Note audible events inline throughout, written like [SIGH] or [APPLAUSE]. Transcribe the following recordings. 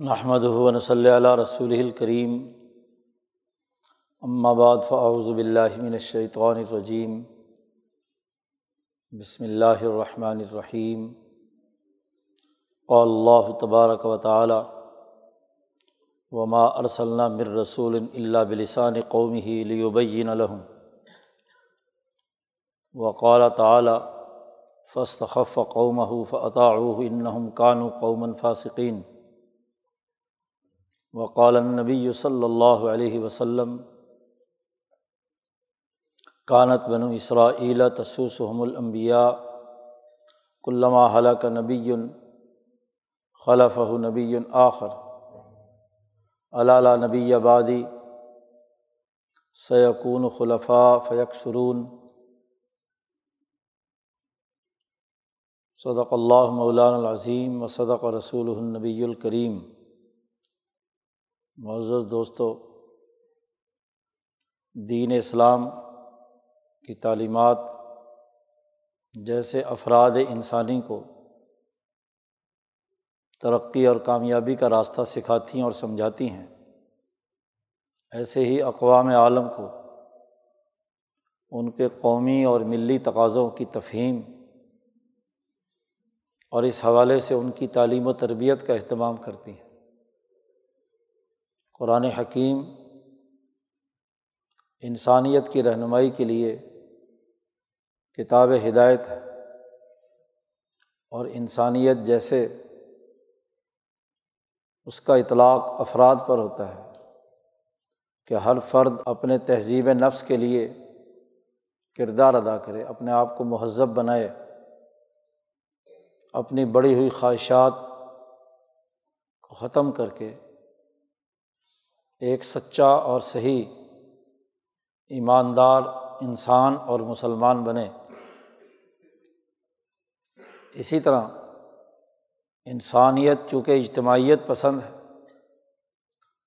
نحمد ہُون صلی اللہ رسول الکریم بعد فاعوذ باللہ من الشیطان الرجیم بسم اللہ الرحمن الرحیم قال اللہ تبارک و تعالی وما ارسلنا من رسول اللہ بلسان قومه لیبین لهم. وقال تعالی فاستخف قومه فاطاعوه انہم كانوا قوما فاسقین وقال نبی صلی اللہ علیہ وسلم کانت بنو اسرا تسوسحم الانبیاء علامہ حلق نبی خلف نبی آخر. علالہ نبی آبادی سیقون خلفاء فیق سرون صدق اللہ مولان العظیم و صدق رسول النبی الکریم معزز دوستوں دین اسلام کی تعلیمات جیسے افراد انسانی کو ترقی اور کامیابی کا راستہ سکھاتی ہیں اور سمجھاتی ہیں۔ ایسے ہی اقوام عالم کو ان کے قومی اور ملی تقاضوں کی تفہیم اور اس حوالے سے ان کی تعلیم و تربیت کا اہتمام کرتی ہیں۔ قرآن حکیم انسانیت کی رہنمائی کے لیے کتاب ہدایت ہے اور انسانیت جیسے اس کا اطلاق افراد پر ہوتا ہے کہ ہر فرد اپنے تہذیب نفس کے لیے کردار ادا کرے، اپنے آپ کو مہذب بنائے، اپنی بڑی ہوئی خواہشات کو ختم کر کے ایک سچا اور صحیح ایماندار انسان اور مسلمان بنے۔ اسی طرح انسانیت چونکہ اجتماعیت پسند ہے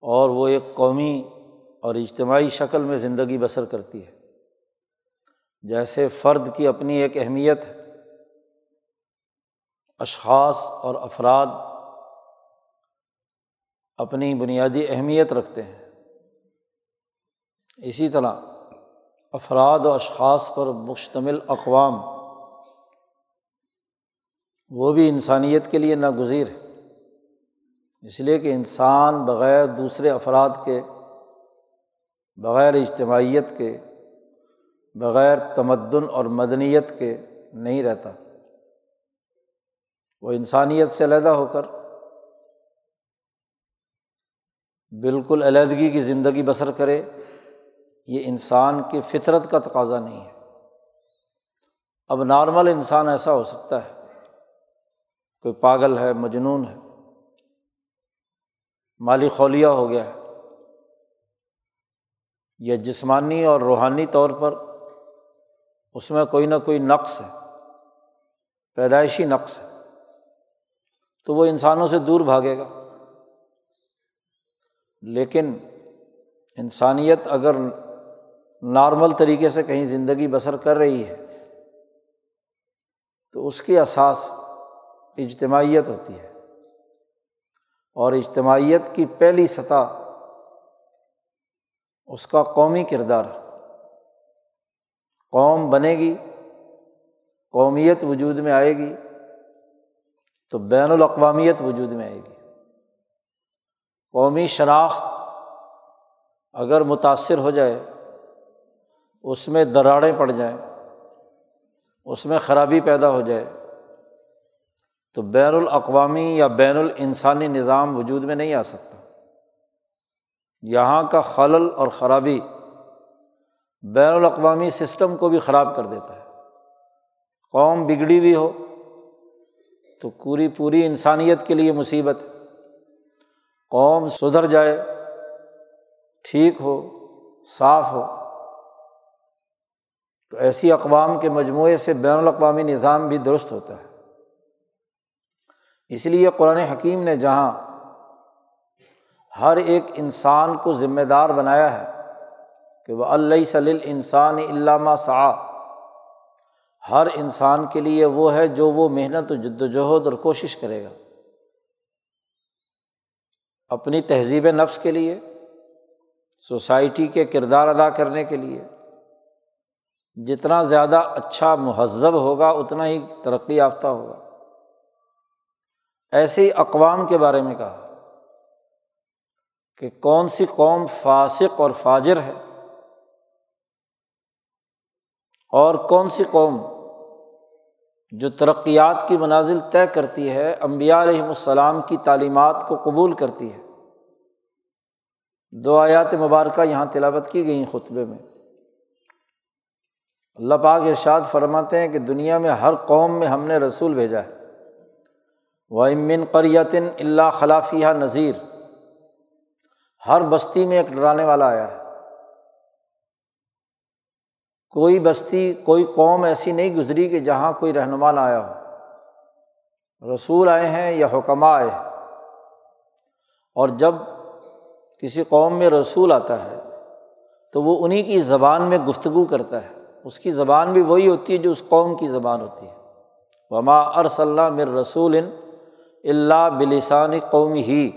اور وہ ایک قومی اور اجتماعی شکل میں زندگی بسر کرتی ہے۔ جیسے فرد کی اپنی ایک اہمیت ہے۔ اشخاص اور افراد اپنی بنیادی اہمیت رکھتے ہیں۔ اسی طرح افراد و اشخاص پر مشتمل اقوام، وہ بھی انسانیت کے لیے ناگزیر ہے اس لیے کہ انسان بغیر دوسرے افراد کے، بغیر اجتماعیت کے، بغیر تمدن اور مدنیت کے نہیں رہتا۔ وہ انسانیت سے علیحدہ ہو کر بالکل علیحدگی کی زندگی بسر کرے، یہ انسان کی فطرت کا تقاضا نہیں ہے۔ اب نارمل انسان ایسا ہو سکتا ہے، کوئی پاگل ہے، مجنون ہے، مالی خولیا ہو گیا ہے، یا جسمانی اور روحانی طور پر اس میں کوئی نہ کوئی نقص ہے، پیدائشی نقص ہے، تو وہ انسانوں سے دور بھاگے گا۔ لیکن انسانیت اگر نارمل طریقے سے کہیں زندگی بسر کر رہی ہے، تو اس کی اساس اجتماعیت ہوتی ہے۔ اور اجتماعیت کی پہلی سطح اس کا قومی کردار قوم بنے گی، قومیت وجود میں آئے گی، تو بین الاقوامیت وجود میں آئے گی۔ قومی شناخت اگر متاثر ہو جائے، اس میں دراڑیں پڑ جائیں، اس میں خرابی پیدا ہو جائے، تو بین الاقوامی یا بین الانسانی نظام وجود میں نہیں آ سکتا۔ یہاں کا خلل اور خرابی بین الاقوامی سسٹم کو بھی خراب کر دیتا ہے۔ قوم بگڑی ہوئی ہو تو پوری پوری انسانیت کے لیے مصیبت ہے۔ قوم سدھر جائے، ٹھیک ہو، صاف ہو۔ تو ایسی اقوام کے مجموعے سے بین الاقوامی نظام بھی درست ہوتا ہے۔ اس لیے قرآن حکیم نے جہاں ہر ایک انسان کو ذمہ دار بنایا ہے کہ وہ اللہ صلی انسان علامہ سا ہر انسان کے لیے وہ ہے جو وہ محنت و جد وجہد اور کوشش کرے گا۔ اپنی تہذیب نفس کے لیے، سوسائٹی کے کردار ادا کرنے کے لیے۔ جتنا زیادہ اچھا مہذب ہوگا، اتنا ہی ترقی یافتہ ہوگا۔ ایسے ہی اقوام کے بارے میں کہا کہ کون سی قوم فاسق اور فاجر ہے؟ اور کون سی قوم جو ترقیات کی منازل طے کرتی ہے امبیا علیہم السلام کی تعلیمات کو قبول کرتی ہے۔ دو آیات مبارکہ یہاں تلاوت کی گئیں خطبے میں۔ اللہ پاک ارشاد فرماتے ہیں کہ دنیا میں ہر قوم میں ہم نے رسول بھیجا ہے۔ وہ امن قریتن اللہ خلافیہ نذیر ہر بستی میں ایک ڈرانے والا آیا ہے۔ کوئی بستی، کوئی قوم ایسی نہیں گزری کہ جہاں کوئی رہنما نہ آیا ہو۔ رسول آئے ہیں یا حکمہ آئے ہیں۔ اور جب کسی قوم میں رسول آتا ہے، تو وہ انہیں کی زبان میں گفتگو کرتا ہے۔ اس کی زبان بھی وہی ہوتی ہے جو اس قوم کی زبان ہوتی ہے۔ وما ارس اللہ مر رسول اللہ بلسان قوم ہی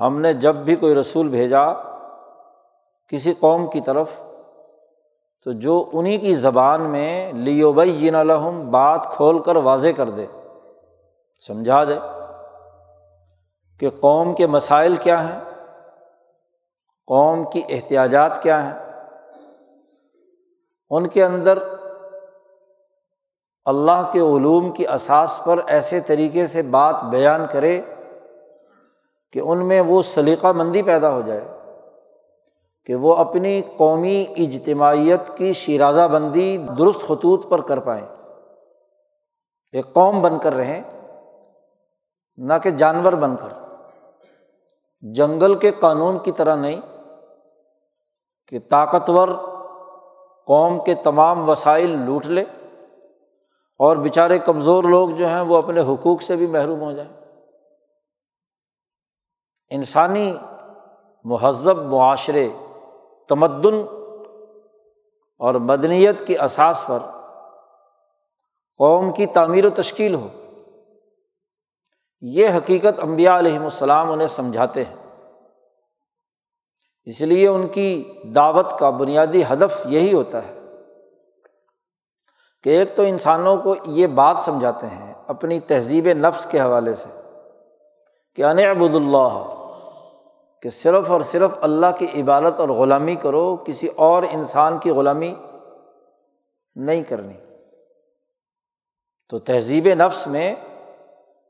ہم نے جب بھی کوئی رسول بھیجا، کسی قوم کی طرف تو جو انہیں کی زبان میں لیو بئی الحم بات کھول کر واضح کر دے، سمجھا دے کہ قوم کے مسائل کیا ہیں، قوم کی احتیاجات کیا ہیں۔ ان کے اندر اللہ کے علوم کی اساس پر ایسے طریقے سے بات بیان کرے کہ ان میں وہ سلیقہ مندی پیدا ہو جائے۔ کہ وہ اپنی قومی اجتماعیت کی شیرازہ بندی درست خطوط پر کر پائیں۔ ایک قوم بن کر رہیں، نہ کہ جانور بن کر۔ جنگل کے قانون کی طرح نہیں کہ طاقتور قوم کے تمام وسائل لوٹ لے اور بیچارے کمزور لوگ جو ہیں وہ اپنے حقوق سے بھی محروم ہو جائیں۔ انسانی مہذب معاشرے تمدن اور مدنیت کی اساس پر قوم کی تعمیر و تشکیل ہو۔ یہ حقیقت امبیا علیہم السلام انہیں سمجھاتے ہیں۔ اس لیے ان کی دعوت کا بنیادی ہدف یہی ہوتا ہے کہ ایک تو انسانوں کو یہ بات سمجھاتے ہیں اپنی تہذیب نفس کے حوالے سے کہ ان ابود اللہ کہ صرف اور صرف اللہ کی عبادت اور غلامی کرو، کسی اور انسان کی غلامی نہیں کرنی۔ تو تہذیب نفس میں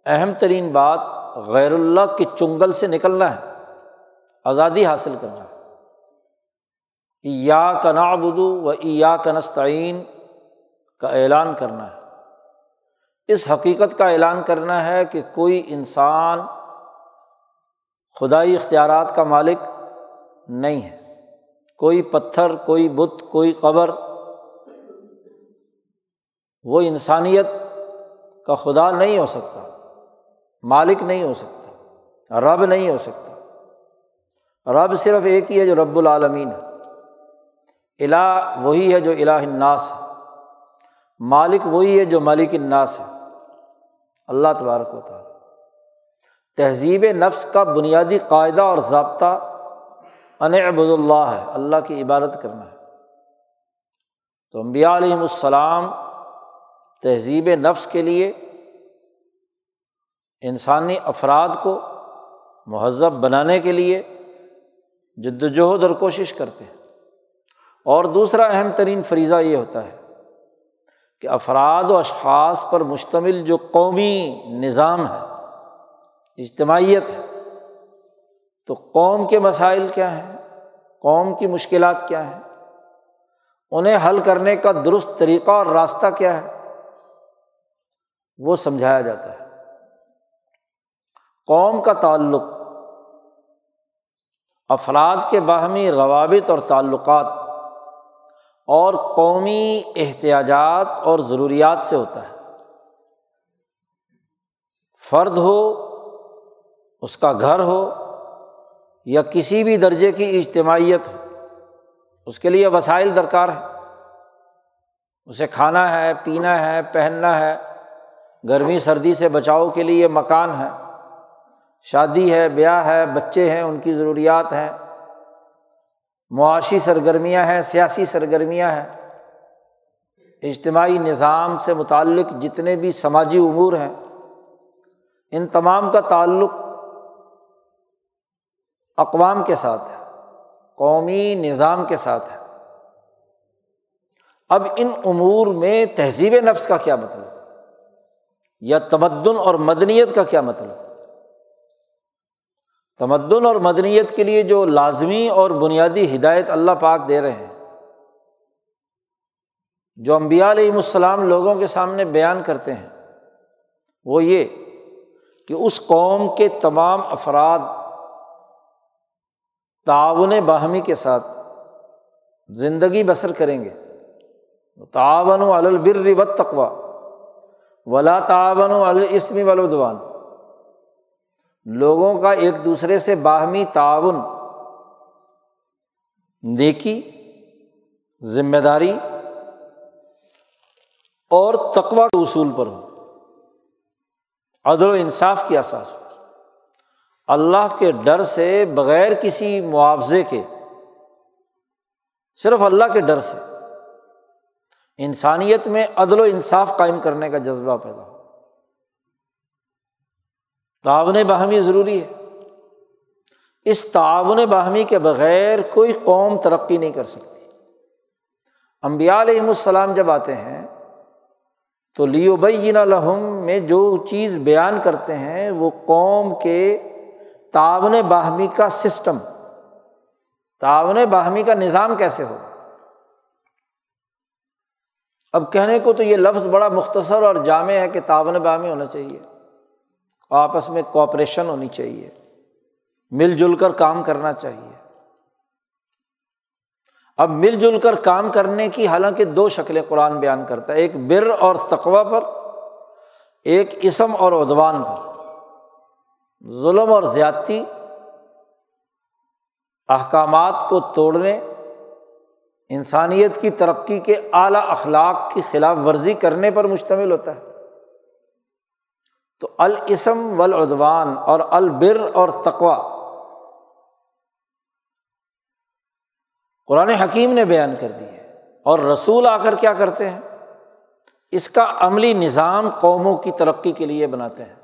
اہم ترین بات غیر اللہ کی چنگل سے نکلنا ہے، آزادی حاصل کرنا ہے۔ یا کا نابدو و یا کا نستعین کا اعلان کرنا ہے۔ اس حقیقت کا اعلان کرنا ہے کہ کوئی انسان خدائی اختیارات کا مالک نہیں ہے۔ کوئی پتھر، کوئی بت، کوئی قبر، وہ انسانیت کا خدا نہیں ہو سکتا، مالک نہیں ہو سکتا، رب نہیں ہو سکتا۔ رب صرف ایک ہی ہے جو رب العالمین ہے۔ الہ وہی ہے جو الہ الناس ہے۔ مالک وہی ہے جو مالک الناس ہے۔ اللہ تبارک و تعالیٰ۔ تہذیب نفس کا بنیادی قاعدہ اور ضابطہ ان اللہ ہے، اللہ کی عبادت کرنا ہے۔ تو امبیا علیہم السلام تہذیب نفس کے لیے انسانی افراد کو مہذب بنانے کے لیے جد وجہد اور کوشش کرتے ہیں۔ اور دوسرا اہم ترین فریضہ یہ ہوتا ہے کہ افراد و اشخاص پر مشتمل جو قومی نظام ہے اجتماعیت ہے۔ تو قوم کے مسائل کیا ہیں؟ قوم کی مشکلات کیا ہیں؟ انہیں حل کرنے کا درست طریقہ اور راستہ کیا ہے؟ وہ سمجھایا جاتا ہے۔ قوم کا تعلق، افراد کے باہمی روابط اور تعلقات اور قومی احتیاجات اور ضروریات سے ہوتا ہے۔ فرد ہو اس کا گھر ہو یا کسی بھی درجے کی اجتماعیت ہو، اس کے لیے وسائل درکار ہے اسے کھانا ہے، پینا ہے، پہننا ہے۔ گرمی، سردی سے بچاؤ کے لیے مکان ہے۔ شادی ہے، بیاہ ہے، بچے ہیں، ان کی ضروریات ہیں۔ معاشی سرگرمیاں ہیں، سیاسی سرگرمیاں ہیں۔ اجتماعی نظام سے متعلق جتنے بھی سماجی امور ہیں، ان تمام کا تعلق اقوام کے ساتھ ہے، قومی نظام کے ساتھ ہے۔ اب ان امور میں تہذیب نفس کا کیا مطلب؟ یا تمدن اور مدنیت کا کیا مطلب؟ تمدن اور مدنیت کے لیے جو لازمی اور بنیادی ہدایت اللہ پاک دے رہے ہیں، جو امبیا علیہم السلام لوگوں کے سامنے بیان کرتے ہیں، وہ یہ کہ اس قوم کے تمام افراد تعاون باہمی کے ساتھ زندگی بسر کریں گے۔ تعاون و البر و تقوا ولا تعاون و الاسمی ولادوان لوگوں کا ایک دوسرے سے باہمی تعاون، نیکی، ذمہ داری اور تقوا کے اصول پر ہو۔ عدل و انصاف کی اساس پر اللہ کے ڈر سے بغیر کسی معاوضے کے، صرف اللہ کے ڈر سے۔ انسانیت میں عدل و انصاف قائم کرنے کا جذبہ پیدا ہو۔ تعاون باہمی ضروری ہے۔ اس تعاون باہمی کے بغیر کوئی قوم ترقی نہیں کر سکتی۔ امبیا علیہم السلام جب آتے ہیں، تو لیو بین الحم میں جو چیز بیان کرتے ہیں، وہ قوم کے تعاون باہمی کا سسٹم تعاون باہمی کا نظام کیسے ہوگا؟ اب کہنے کو تو یہ لفظ بڑا مختصر اور جامع ہے کہ تعاون باہمی ہونا چاہیے۔ آپس میں کوآپریشن ہونی چاہیے۔ مل جل کر کام کرنا چاہیے۔ اب مل جل کر کام کرنے کی حالانکہ دو شکلیں قرآن بیان کرتا ہے، ایک بر اور تقوا پر، ایک اسم اور ادوان پر۔ ظلم اور زیادتی، احکامات کو توڑنے، انسانیت کی ترقی کے اعلیٰ اخلاق کی خلاف ورزی کرنے پر مشتمل ہوتا ہے۔ تو الاسم ولادوان اور البر اور تقوا قرآن حکیم نے بیان کر دی ہے۔ اور رسول آ کر کیا کرتے ہیں؟ اس کا عملی نظام قوموں کی ترقی کے لیے بناتے ہیں۔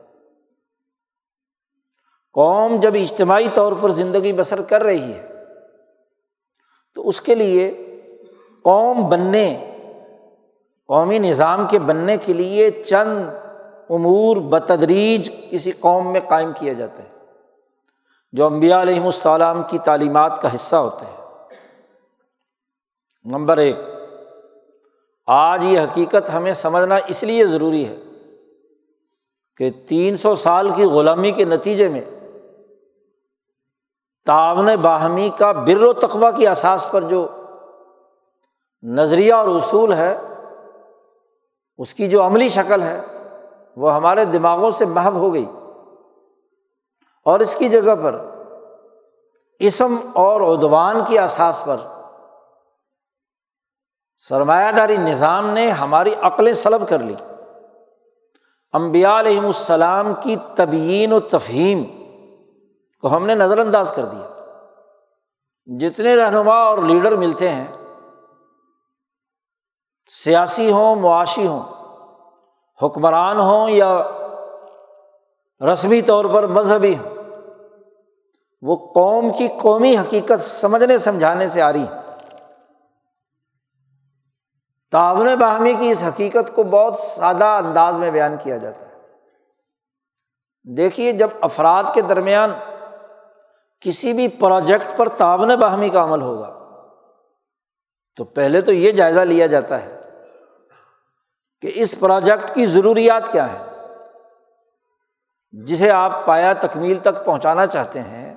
قوم جب اجتماعی طور پر زندگی بسر کر رہی ہے، تو اس کے لیے قوم بننے، قومی نظام کے بننے کے لیے چند امور بتدریج کسی قوم میں قائم کیا جاتا ہے جو امبیا علیہم السلام کی تعلیمات کا حصہ ہوتے ہیں۔ نمبر ایک، آج یہ حقیقت ہمیں سمجھنا اس لیے ضروری ہے کہ تین سو سال کی غلامی کے نتیجے میں تعاون باہمی کا بر و تقوا کی اثاث پر جو نظریہ اور اصول ہے، اس کی جو عملی شکل ہے، وہ ہمارے دماغوں سے محب ہو گئی۔ اور اس کی جگہ پر اسم اور ادوان کی اثاث پر سرمایہ داری نظام نے ہماری عقلیں سلب کر لی۔ امبیا علیہم السلام کی تبیین و تفہیم کو ہم نے نظر انداز کر دیا۔ جتنے رہنما اور لیڈر ملتے ہیں، سیاسی ہوں، معاشی ہوں، حکمران ہوں یا رسمی طور پر مذہبی ہوں، وہ قوم کی قومی حقیقت سمجھنے، سمجھانے سے آ رہی ہے تعاون باہمی کی اس حقیقت کو بہت سادہ انداز میں بیان کیا جاتا ہے۔ دیکھیے جب افراد کے درمیان کسی بھی پروجیکٹ پر تعاون باہمی کا عمل ہوگا۔ تو پہلے تو یہ جائزہ لیا جاتا ہے کہ اس پروجیکٹ کی ضروریات کیا ہے جسے آپ پایا تکمیل تک پہنچانا چاہتے ہیں،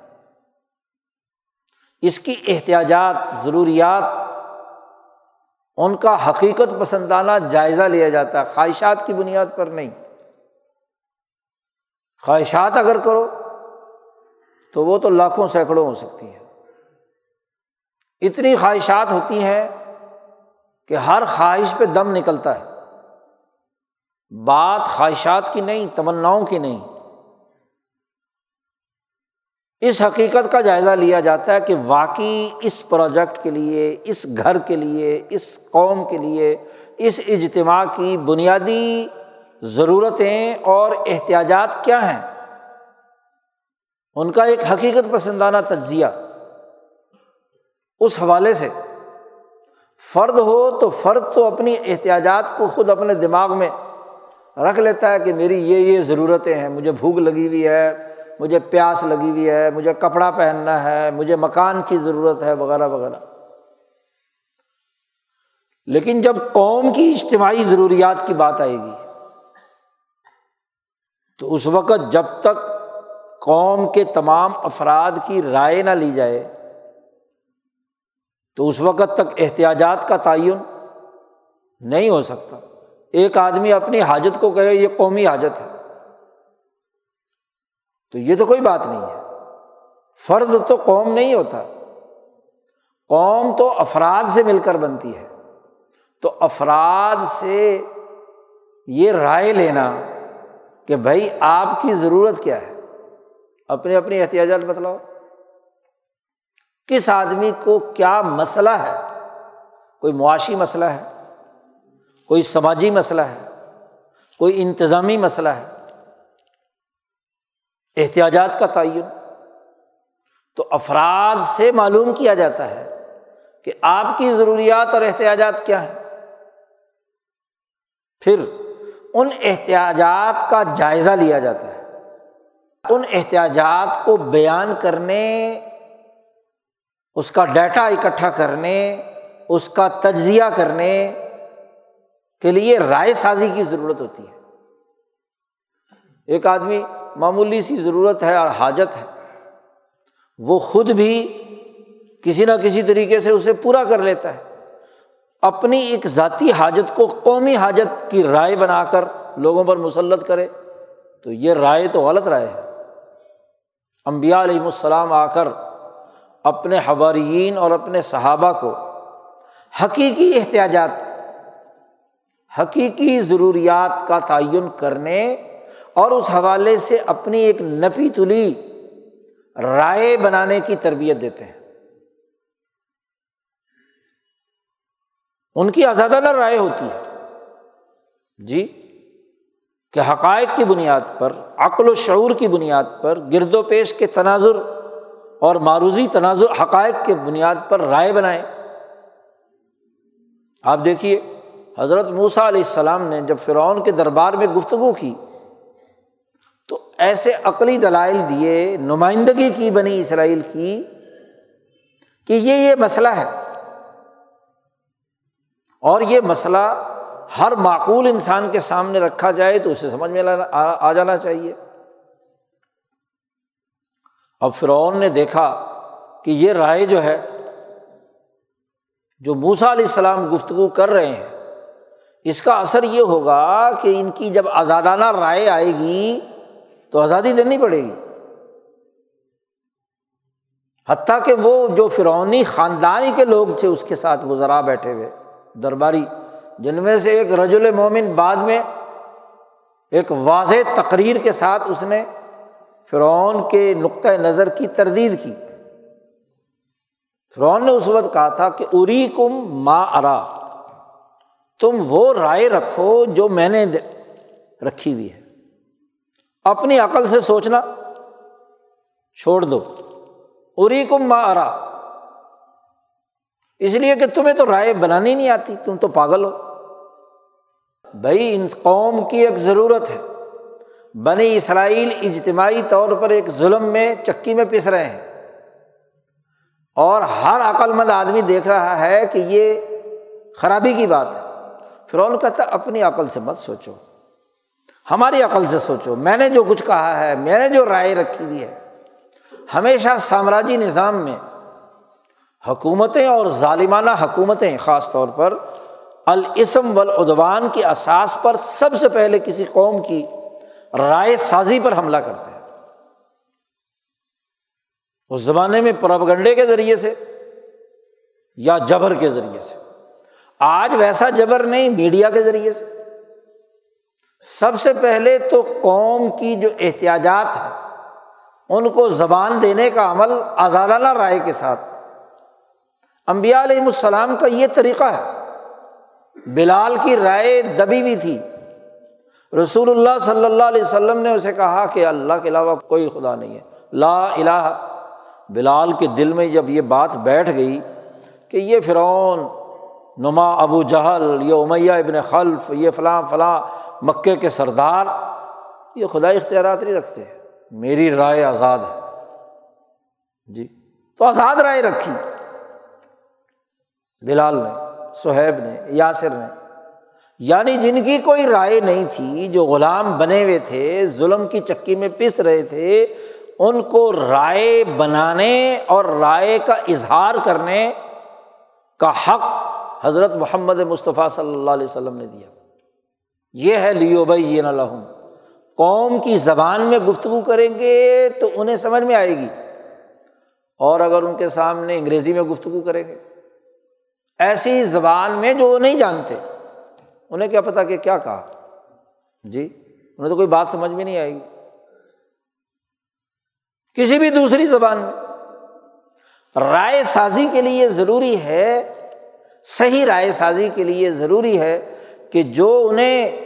اس کی احتیاجات، ضروریات، ان کا حقیقت پسندانہ جائزہ لیا جاتا ہے۔ خواہشات کی بنیاد پر نہیں۔ خواہشات اگر کرو تو وہ تو لاکھوں سینکڑوں ہو سکتی ہے اتنی خواہشات ہوتی ہیں کہ ہر خواہش پہ دم نکلتا ہے۔ بات خواہشات کی نہیں، تمناؤں کی نہیں۔ اس حقیقت کا جائزہ لیا جاتا ہے کہ واقعی اس پروجیکٹ کے لیے، اس گھر کے لیے، اس قوم کے لیے، اس اجتماع کی بنیادی ضرورتیں اور احتیاجات کیا ہیں؟ ان کا ایک حقیقت پسندانہ تجزیہ۔ اس حوالے سے، فرد ہو تو فرد تو اپنی احتیاجات کو خود اپنے دماغ میں رکھ لیتا ہے کہ میری یہ یہ ضرورتیں ہیں، مجھے بھوک لگی ہوئی ہے، مجھے پیاس لگی ہوئی ہے، مجھے کپڑا پہننا ہے، مجھے مکان کی ضرورت ہے، وغیرہ وغیرہ۔ لیکن جب قوم کی اجتماعی ضروریات کی بات آئے گی، تو اس وقت جب تک قوم کے تمام افراد کی رائے نہ لی جائے، تو اس وقت تک احتیاجات کا تعین نہیں ہو سکتا۔ ایک آدمی اپنی حاجت کو کہے، یہ قومی حاجت ہے۔ تو یہ تو کوئی بات نہیں ہے۔ فرد تو قوم نہیں ہوتا۔ قوم تو افراد سے مل کر بنتی ہے۔ تو افراد سے یہ رائے لینا کہ بھائی آپ کی ضرورت کیا ہے؟ اپنے اپنی احتیاجات بتلاؤ۔ کس آدمی کو کیا مسئلہ ہے؟ کوئی معاشی مسئلہ ہے، کوئی سماجی مسئلہ ہے، کوئی انتظامی مسئلہ ہے۔ احتیاجات کا تعین۔ تو افراد سے معلوم کیا جاتا ہے کہ آپ کی ضروریات اور احتیاجات کیا ہیں۔ پھر ان احتیاجات کا جائزہ لیا جاتا ہے۔ ان احتیاجات کو بیان کرنے، اس کا ڈیٹا اکٹھا کرنے، اس کا تجزیہ کرنے کے لیے رائے سازی کی ضرورت ہوتی ہے۔ ایک آدمی معمولی سی ضرورت ہے اور حاجت ہے، وہ خود بھی کسی نہ کسی طریقے سے اسے پورا کر لیتا ہے۔ اپنی ایک ذاتی حاجت کو قومی حاجت کی رائے بنا کر لوگوں پر مسلط کرے تو یہ رائے تو غلط رائے ہے۔ امبیا علیہم السلام آ کر اپنے حوارین اور اپنے صحابہ کو حقیقی احتیاجات، حقیقی ضروریات کا تعین کرنے اور اس حوالے سے اپنی ایک نفی تلی رائے بنانے کی تربیت دیتے ہیں۔ ان کی آزادانہ رائے ہوتی ہے۔ جی کہ حقائق کی بنیاد پر عقل و شعور کی بنیاد پر، گرد و پیش کے تناظر اور معروضی تناظر، حقائق کے بنیاد پر رائے بنائیں۔ آپ دیکھیے، حضرت موسا علیہ السلام نے جب فرعون کے دربار میں گفتگو کی، تو ایسے عقلی دلائل دیے، نمائندگی کی بنی اسرائیل کی، کہ یہ یہ مسئلہ ہے۔ اور یہ مسئلہ ہر معقول انسان کے سامنے رکھا جائے تو اسے سمجھ میں آ جانا چاہیے۔ اب فرعون نے دیکھا کہ یہ رائے جو ہے، جو موسا علیہ السلام گفتگو کر رہے ہیں، اس کا اثر یہ ہوگا کہ ان کی جب آزادانہ رائے آئے گی تو آزادی دینی پڑے گی۔ حتیٰ کہ وہ جو فرونی خاندانی کے لوگ تھے، اس کے ساتھ وہ ذرا بیٹھے ہوئے، درباری۔ جن میں سے ایک رجل مومن بعد میں ایک واضح تقریر کے ساتھ اس نے فرعون کے نقطۂ نظر کی تردید کی۔ فرعون نے اس وقت کہا تھا کہ اری کم ماں ارا، تم وہ رائے رکھو جو میں نے رکھی ہوئی ہے۔ اپنی عقل سے سوچنا چھوڑ دو۔ اری کم ماں ارا اس لیے کہ تمہیں تو رائے بنانی نہیں آتی، تم تو پاگل ہو۔ بھائی، ان قوم کی ایک ضرورت ہے۔ بنی اسرائیل اجتماعی طور پر ایک ظلم میں چکی میں پس رہے ہیں۔ اور ہر عقل مند آدمی دیکھ رہا ہے کہ یہ خرابی کی بات ہے۔ فرعون کہتا اپنی عقل سے مت سوچو۔ ہماری عقل سے سوچو۔ میں نے جو کچھ کہا ہے، میں نے جو رائے رکھی ہوئی ہے۔ ہمیشہ سامراجی نظام میں حکومتیں اور ظالمانہ حکومتیں خاص طور پر الاسم والعدوان کے اساس پر سب سے پہلے کسی قوم کی رائے سازی پر حملہ کرتے ہیں۔ اس زمانے میں پربگنڈے کے ذریعے سے یا جبر کے ذریعے سے۔ آج ویسا جبر نہیں، میڈیا کے ذریعے سے۔ سب سے پہلے تو قوم کی جو احتیاجات ہیں، ان کو زبان دینے کا عمل آزادانہ رائے کے ساتھ امبیا علیہم السلام کا یہ طریقہ ہے۔ بلال کی رائے دبی بھی تھی۔ رسول اللہ صلی اللہ علیہ وسلم نے اسے کہا کہ اللہ کے علاوہ کوئی خدا نہیں ہے۔ لا الہ۔ بلال کے دل میں جب یہ بات بیٹھ گئی کہ یہ فرعون، نما ابو جہل، یہ امیہ ابن خلف، یہ فلاں فلاں مکے کے سردار، یہ خدا اختیارات نہیں رکھتے۔ میری رائے آزاد ہے۔ جی۔ تو آزاد رائے رکھی۔ بلال نے، سہیب نے، یاسر نے۔ یعنی جن کی کوئی رائے نہیں تھی، جو غلام بنے ہوئے تھے، ظلم کی چکی میں پس رہے تھے، ان کو رائے بنانے اور رائے کا اظہار کرنے کا حق حضرت محمد مصطفیٰ صلی اللہ علیہ وسلم نے دیا۔ یہ ہے لیو بھائی یہ نہ قوم کی زبان میں گفتگو کریں گے تو انہیں سمجھ میں آئے گی۔ اور اگر ان کے سامنے انگریزی میں گفتگو کریں گے۔ ایسی زبان میں جو وہ نہیں جانتے۔ انہیں کیا پتا کہ کیا کہا۔ جی انہیں تو کوئی بات سمجھ میں نہیں آئے گی۔ کسی بھی دوسری زبان میں۔ رائے سازی کے لیے ضروری ہے، صحیح رائے سازی کے لیے ضروری ہے کہ جو انہیں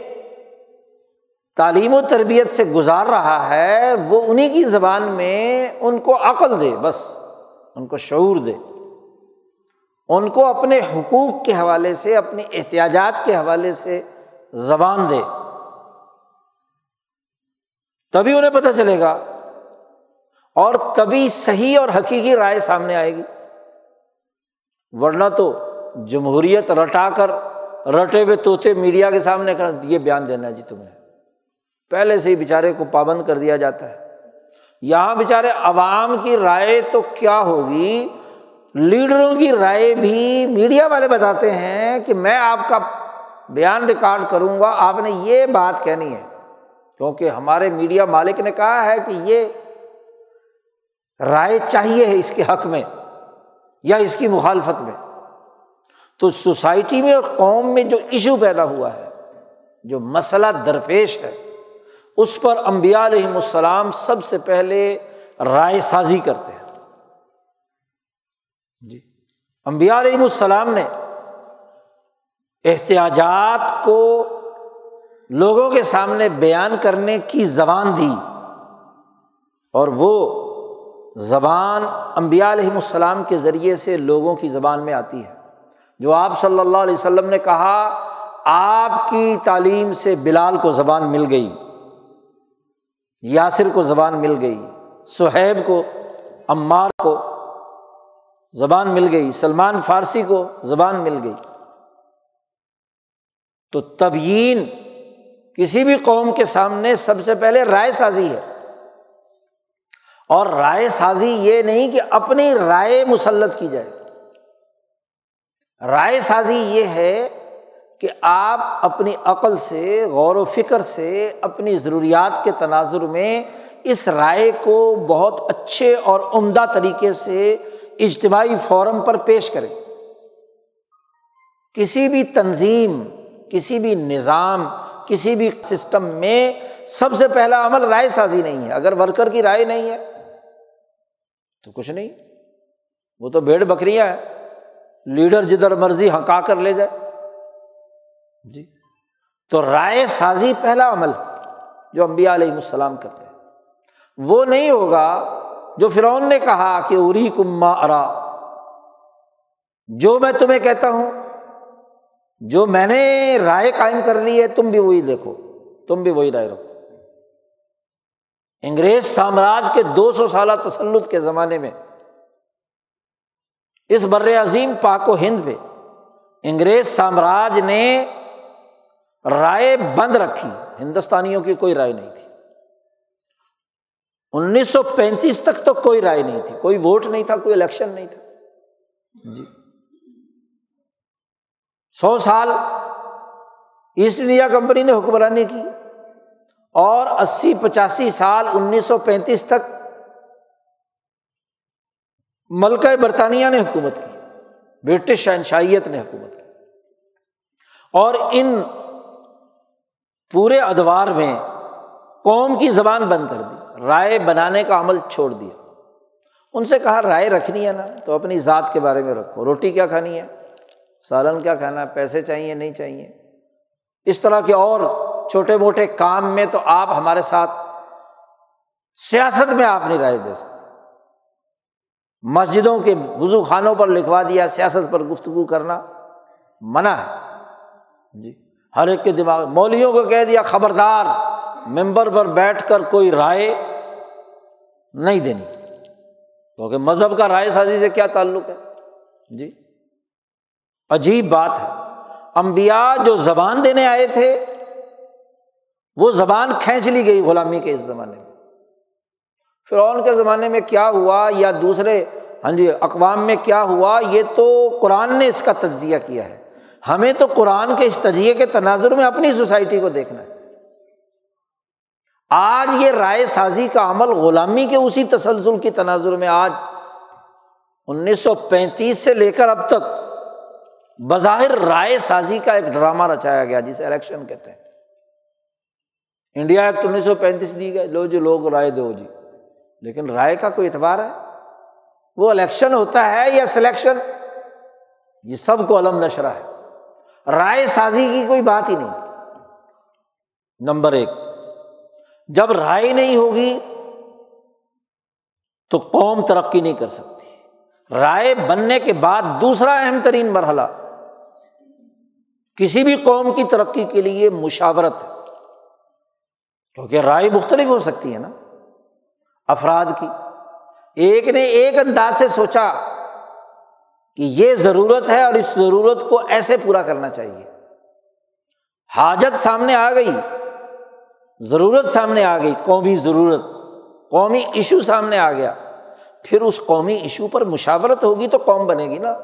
تعلیم و تربیت سے گزار رہا ہے، وہ انہیں کی زبان میں ان کو عقل دے، بس، ان کو شعور دے۔ ان کو اپنے حقوق کے حوالے سے، اپنی احتیاجات کے حوالے سے زبان دے۔ تبھی انہیں پتہ چلے گا اور تبھی صحیح اور حقیقی رائے سامنے آئے گی۔ ورنہ تو جمہوریت رٹا کر رٹے ہوئے طوطے میڈیا کے سامنے کر، یہ بیان دینا جی تمہیں پہلے سے ہی بیچارے کو پابند کر دیا جاتا ہے۔ یہاں بیچارے عوام کی رائے تو کیا ہوگی؟ لیڈروں کی رائے بھی میڈیا والے بتاتے ہیں کہ میں آپ کا بیان ریکارڈ کروں گا، آپ نے یہ بات کہنی ہے۔ کیونکہ ہمارے میڈیا مالک نے کہا ہے کہ یہ رائے چاہیے ہے اس کے حق میں یا اس کی مخالفت میں۔ تو سوسائٹی میں اور قوم میں جو ایشو پیدا ہوا ہے، جو مسئلہ درپیش ہے، اس پر امبیا علیہم السلام سب سے پہلے رائے سازی کرتے ہیں۔ امبیا علیہم السلام نے احتیاجات کو لوگوں کے سامنے بیان کرنے کی زبان دی اور وہ زبان امبیا علیہم السلام کے ذریعے سے لوگوں کی زبان میں آتی ہے۔ جو آپ صلی اللہ علیہ وسلم نے کہا، آپ کی تعلیم سے بلال کو زبان مل گئی، یاسر کو زبان مل گئی، سہیب کو، عمار کو زبان مل گئی۔ سلمان فارسی کو زبان مل گئی۔ تو تبیین کسی بھی قوم کے سامنے سب سے پہلے رائے سازی ہے۔ اور رائے سازی یہ نہیں کہ اپنی رائے مسلط کی جائے۔ رائے سازی یہ ہے کہ آپ اپنی عقل سے، غور و فکر سے اپنی ضروریات کے تناظر میں اس رائے کو بہت اچھے اور عمدہ طریقے سے اجتماعی فورم پر پیش کریں۔ کسی بھی تنظیم، کسی بھی نظام، کسی بھی سسٹم میں سب سے پہلا عمل رائے سازی نہیں ہے۔ اگر ورکر کی رائے نہیں ہے تو کچھ نہیں۔ وہ تو بھیڑ بکریاں ہیں۔ لیڈر جدھر مرضی ہکا کر لے جائے۔ جی۔ تو رائے سازی پہلا عمل جو امبیا علیہ السلام کرتے ہیں۔ وہ نہیں ہوگا جو فرعون نے کہا کہ اری کما ارا، جو میں تمہیں کہتا ہوں، جو میں نے رائے قائم کر لی ہے، تم بھی وہی دیکھو، تم بھی وہی رائے رکھو۔ انگریز سامراج کے دو سو سالہ تسلط کے زمانے میں، اس بر عظیم پاک و ہند پہ انگریز سامراج نے رائے بند رکھی۔ ہندوستانیوں کی کوئی رائے نہیں تھی۔ انیس سو پینتیس تک تو کوئی رائے نہیں تھی، کوئی ووٹ نہیں تھا، کوئی الیکشن نہیں تھا۔ جی۔ سو سال ایسٹ انڈیا کمپنی نے حکمرانی کی اور اسی پچاسی سال انیس سو پینتیس تک ملکہ برطانیہ نے حکومت کی، برٹش شہنشائیت نے حکومت کی۔ اور ان پورے ادوار میں قوم کی زبان بند کر دی۔ رائے بنانے کا عمل چھوڑ دیا۔ ان سے کہا، رائے رکھنی ہے نا، تو اپنی ذات کے بارے میں رکھو۔ روٹی کیا کھانی ہے؟ سالن کیا کھانا ہے؟ پیسے چاہیے، نہیں چاہیے؟ اس طرح کے اور چھوٹے موٹے کام میں تو آپ ہمارے ساتھ سیاست میں آپ نہیں رائے دے سکتے۔ مسجدوں کے وضو خانوں پر لکھوا دیا، سیاست پر گفتگو کرنا منع ہے۔ جی ہر ایک کے دماغ مولویوں کو کہہ دیا، خبردار، ممبر پر بیٹھ کر کوئی رائے نہیں دینی۔ کیونکہ مذہب کا رائے سازی سے کیا تعلق ہے؟ جی۔ عجیب بات ہے۔ امبیا جو زبان دینے آئے تھے، وہ زبان کھینچ لی گئی غلامی کے اس زمانے میں۔ فرعون کے زمانے میں کیا ہوا یا دوسرے ہاں جی اقوام میں کیا ہوا، یہ تو قرآن نے اس کا تجزیہ کیا ہے۔ ہمیں تو قرآن کے اس تجزیے کے تناظر میں اپنی سوسائٹی کو دیکھنا ہے۔ آج یہ رائے سازی کا عمل غلامی کے اسی تسلسل کی تناظر میں آج انیس سو پینتیس سے لے کر اب تک بظاہر رائے سازی کا ایک ڈرامہ رچایا گیا جسے الیکشن کہتے ہیں۔ انڈیا ایکٹ انیس سو پینتیس دی گئے لو جی لوگ رائے دو جی۔ لیکن رائے کا کوئی اعتبار ہے؟ وہ الیکشن ہوتا ہے یا سلیکشن؟ یہ سب کو علم نشرہ ہے۔ رائے سازی کی کوئی بات ہی نہیں۔ نمبر ایک۔ جب رائے نہیں ہوگی تو قوم ترقی نہیں کر سکتی۔ رائے بننے کے بعد دوسرا اہم ترین مرحلہ، کسی بھی قوم کی ترقی کے لیے مشاورت ہے۔ کیونکہ رائے مختلف ہو سکتی ہے نا، افراد کی۔ ایک نے ایک انداز سے سوچا کہ یہ ضرورت ہے اور اس ضرورت کو ایسے پورا کرنا چاہیے۔ حاجت سامنے آ گئی۔ ضرورت سامنے آ گئی، قومی ضرورت، قومی ایشو سامنے آ گیا۔ پھر اس قومی ایشو پر مشاورت ہوگی تو قوم بنے گی نا۔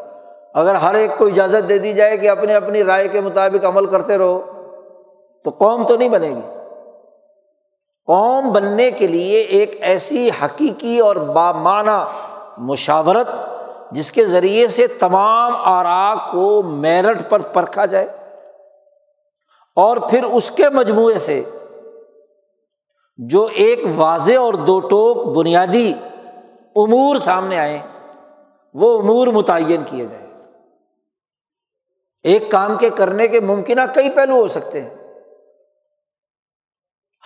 اگر ہر ایک کو اجازت دے دی جائے کہ اپنے اپنی رائے کے مطابق عمل کرتے رہو، تو قوم تو نہیں بنے گی۔ قوم بننے کے لیے ایک ایسی حقیقی اور بامانہ مشاورت جس کے ذریعے سے تمام آرا کو میرٹ پر پرکھا جائے اور پھر اس کے مجموعے سے جو ایک واضح اور دو ٹوک بنیادی امور سامنے آئے، وہ امور متعین کیے جائیں ایک کام کے کرنے کے ممکنہ کئی پہلو ہو سکتے ہیں۔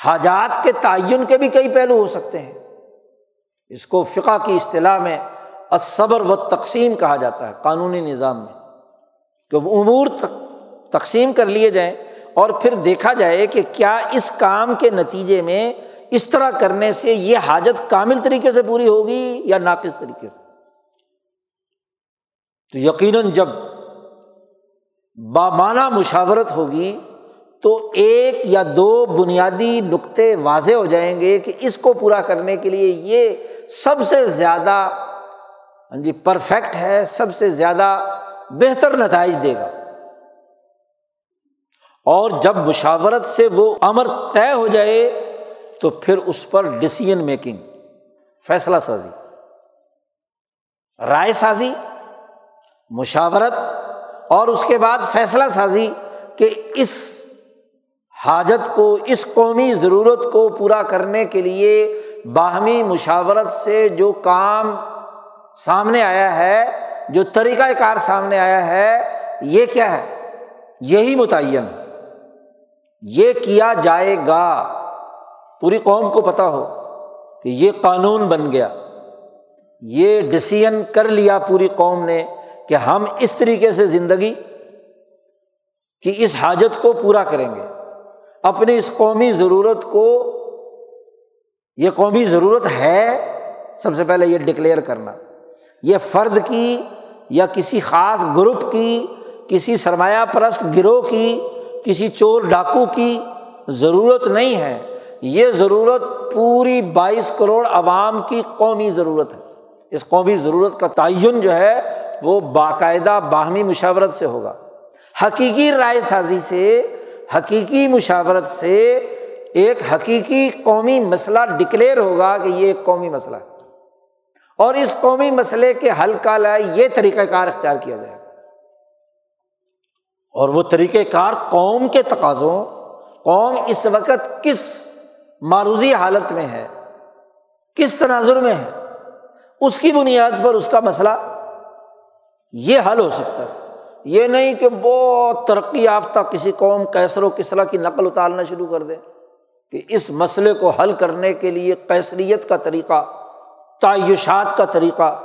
حاجات کے تعین کے بھی کئی پہلو ہو سکتے ہیں۔ اس کو فقہ کی اصطلاح میں صبر و تقسیم کہا جاتا ہے، قانونی نظام میں۔ کہ امور تقسیم کر لیے جائیں اور پھر دیکھا جائے کہ کیا اس کام کے نتیجے میں اس طرح کرنے سے یہ حاجت کامل طریقے سے پوری ہوگی یا ناقص طریقے سے؟ تو یقیناً جب بامانہ مشاورت ہوگی تو ایک یا دو بنیادی نقطے واضح ہو جائیں گے کہ اس کو پورا کرنے کے لیے یہ سب سے زیادہ ہاں جی پرفیکٹ ہے، سب سے زیادہ بہتر نتائج دے گا۔ اور جب مشاورت سے وہ امر طے ہو جائے تو پھر اس پر ڈسیزن میکنگ فیصلہ سازی۔ رائے سازی، مشاورت، اور اس کے بعد فیصلہ سازی کہ اس حاجت کو، اس قومی ضرورت کو پورا کرنے کے لیے باہمی مشاورت سے جو کام سامنے آیا ہے، جو طریقۂ کار سامنے آیا ہے، یہ کیا ہے؟ یہی متعین۔ یہ کیا جائے گا؟ پوری قوم کو پتا ہو کہ یہ قانون بن گیا۔ یہ ڈسیزن کر لیا پوری قوم نے کہ ہم اس طریقے سے زندگی کی اس حاجت کو پورا کریں گے۔ اپنی اس قومی ضرورت کو، یہ قومی ضرورت ہے سب سے پہلے یہ ڈکلیئر کرنا۔ یہ فرد کی یا کسی خاص گروپ کی، کسی سرمایہ پرست گروہ کی کسی چور ڈاکو کی ضرورت نہیں ہے۔ یہ ضرورت پوری بائیس کروڑ عوام کی قومی ضرورت ہے۔ اس قومی ضرورت کا تعین جو ہے وہ باقاعدہ باہمی مشاورت سے ہوگا۔ حقیقی رائے سازی سے، حقیقی مشاورت سے ایک حقیقی قومی مسئلہ ڈکلیئر ہوگا کہ یہ ایک قومی مسئلہ ہے۔ اور اس قومی مسئلے کے حل کا لائے یہ طریقۂ کار اختیار کیا جائے۔ گا اور وہ طریقۂ کار قوم کے تقاضوں، قوم اس وقت کس معروضی حالت میں ہے، کس تناظر میں ہے، اس کی بنیاد پر اس کا مسئلہ یہ حل ہو سکتا ہے۔ یہ نہیں کہ بہت ترقی یافتہ کسی قوم کیسر و کسرا کی نقل اتارنا شروع کر دے کہ اس مسئلے کو حل کرنے کے لیے کیسریت کا طریقہ، تعیشات کا طریقہ،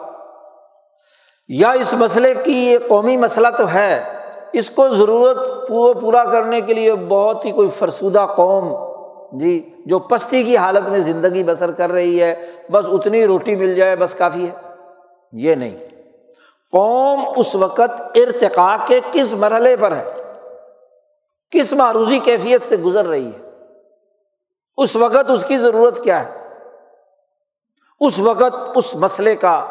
یا اس مسئلے کی یہ قومی مسئلہ تو ہے۔ اس کو ضرورت پورا کرنے کے لیے بہت ہی کوئی فرسودہ قوم جی جو پستی کی حالت میں زندگی بسر کر رہی ہے، بس اتنی روٹی مل جائے، بس کافی ہے۔ یہ نہیں۔ قوم اس وقت ارتقا کے کس مرحلے پر ہے؟ کس معروضی کیفیت سے گزر رہی ہے؟ اس وقت اس کی ضرورت کیا ہے؟ اس وقت اس مسئلے کا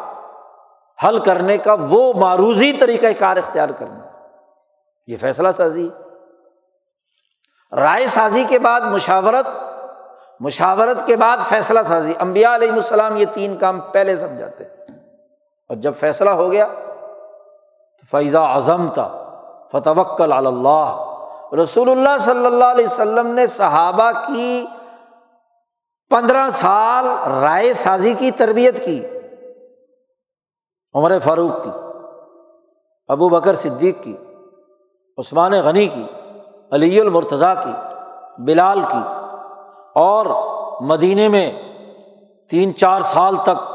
حل کرنے کا وہ معروضی طریقۂ کار اختیار کرنا۔ یہ فیصلہ سازی۔ رائے سازی کے بعد مشاورت مشاورت کے بعد فیصلہ سازی۔ امبیا علیہ السلام یہ تین کام پہلے سمجھاتے اور جب فیصلہ ہو گیا، تو فیضا اعظم تھا فتوکل اللہ رسول اللہ صلی اللہ علیہ وسلم نے صحابہ کی پندرہ سال رائے سازی کی تربیت کی۔ عمر فاروق کی، ابو بکر صدیق کی۔ عثمان غنی کی، علی المرتضیٰ کی، بلال کی اور مدینے میں تین چار سال تک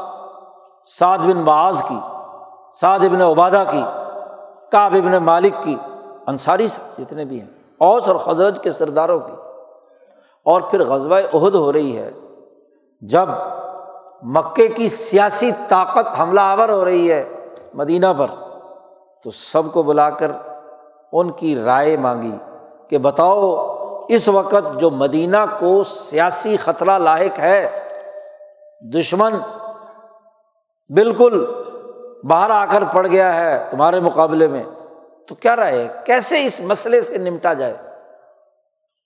سعد بن باز کی، سعد ابن عبادہ کی کاب ابن مالک کی، انصاری جتنے بھی ہیں، اوس اور حضرت کے سرداروں کی۔ اور پھر غزوہ عہد ہو رہی ہے، جب مکے کی سیاسی طاقت حملہ آور ہو رہی ہے مدینہ پر، تو سب کو بلا کر ان کی رائے مانگی کہ بتاؤ اس وقت جو مدینہ کو سیاسی خطرہ لاحق ہے، دشمن بالکل باہر آ کر پڑ گیا ہے تمہارے مقابلے میں، تو کیا رائے کیسے اس مسئلے سے نمٹا جائے؟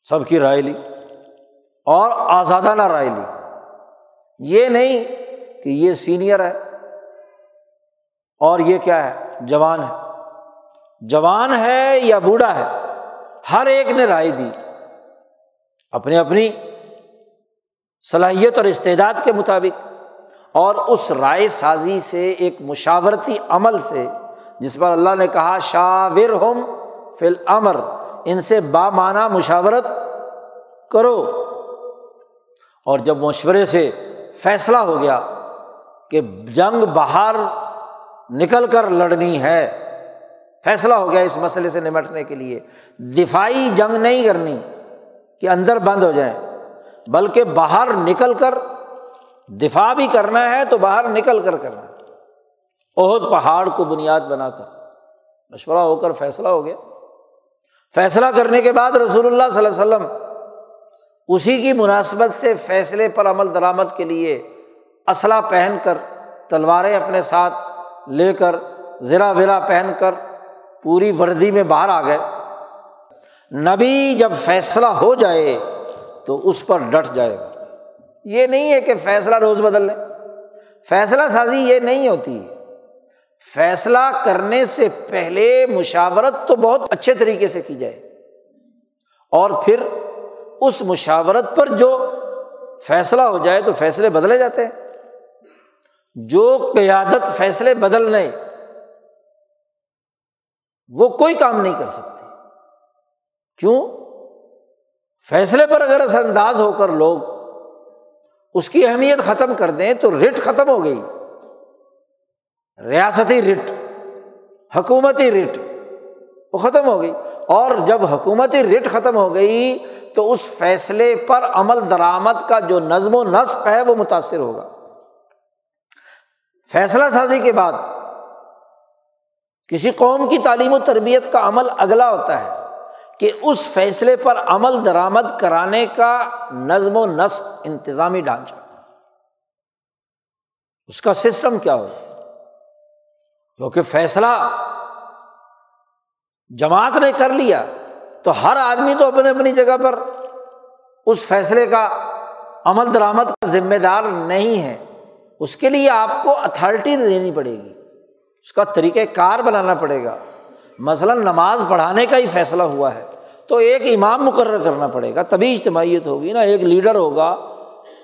سب کی رائے لی اور آزادانہ رائے لی۔ یہ نہیں کہ یہ سینئر ہے اور یہ کیا ہے؟ جوان ہے۔ جوان ہے یا بوڑھا ہے، ہر ایک نے رائے دی۔ اپنی اپنی صلاحیت اور استعداد کے مطابق۔ اور اس رائے سازی سے، ایک مشاورتی عمل سے، جس پر اللہ نے کہا شاور ہوم فل امر ان سے بامانہ مشاورت کرو۔ اور جب مشورے سے فیصلہ ہو گیا کہ جنگ باہر نکل کر لڑنی ہے فیصلہ ہو گیا اس مسئلے سے نمٹنے کے لیے۔ دفاعی جنگ نہیں کرنی کہ اندر بند ہو جائیں، بلکہ باہر نکل کر دفاع بھی کرنا ہے تو باہر نکل کر کرنا۔ عہد، پہاڑ کو بنیاد بنا کر۔ مشورہ ہو کر فیصلہ ہو گیا۔ فیصلہ کرنے کے بعد رسول اللہ صلی اللہ علیہ وسلم اسی کی مناسبت سے فیصلے پر عمل درآمد کے لیے اسلحہ پہن کر، تلواریں اپنے ساتھ لے کر زرا ورا پہن کر پوری وردی میں باہر آ گئے۔ نبی جب فیصلہ ہو جائے تو اس پر ڈٹ جائے گا۔ یہ نہیں ہے کہ فیصلہ روز بدل لیں فیصلہ سازی یہ نہیں ہوتی۔ فیصلہ کرنے سے پہلے مشاورت تو بہت اچھے طریقے سے کی جائے۔ اور پھر اس مشاورت پر جو فیصلہ ہو جائے تو فیصلے بدلے جاتے ہیں۔ جو قیادت فیصلے بدلنے وہ کوئی کام نہیں کر سکتی کیوں؟ فیصلے پر اگر اثر انداز ہو کر لوگ اس کی اہمیت ختم کر دیں تو رٹ ختم ہو گئی۔ ریاستی رٹ، حکومتی رٹ، وہ ختم ہو گئی۔ اور جب حکومتی رٹ ختم ہو گئی تو اس فیصلے پر عمل درآمد کا جو نظم و نسق ہے وہ متاثر ہوگا۔ فیصلہ سازی کے بعد کسی قوم کی تعلیم و تربیت کا عمل اگلا ہوتا ہے کہ اس فیصلے پر عمل درآمد کرانے کا نظم و نسق انتظامی ڈھانچہ۔ اس کا سسٹم کیا ہو کیونکہ فیصلہ جماعت نے کر لیا تو ہر آدمی تو اپنی اپنی جگہ پر اس فیصلے کا عمل درآمد کا ذمہ دار نہیں ہے۔ اس کے لیے آپ کو اتھارٹی دینی پڑے گی۔ اس کا طریقۂ کار بنانا پڑے گا۔ مثلاً نماز پڑھانے کا ہی فیصلہ ہوا ہے، تو ایک امام مقرر کرنا پڑے گا۔ تبھی اجتماعیت ہوگی نا۔ ایک لیڈر ہوگا،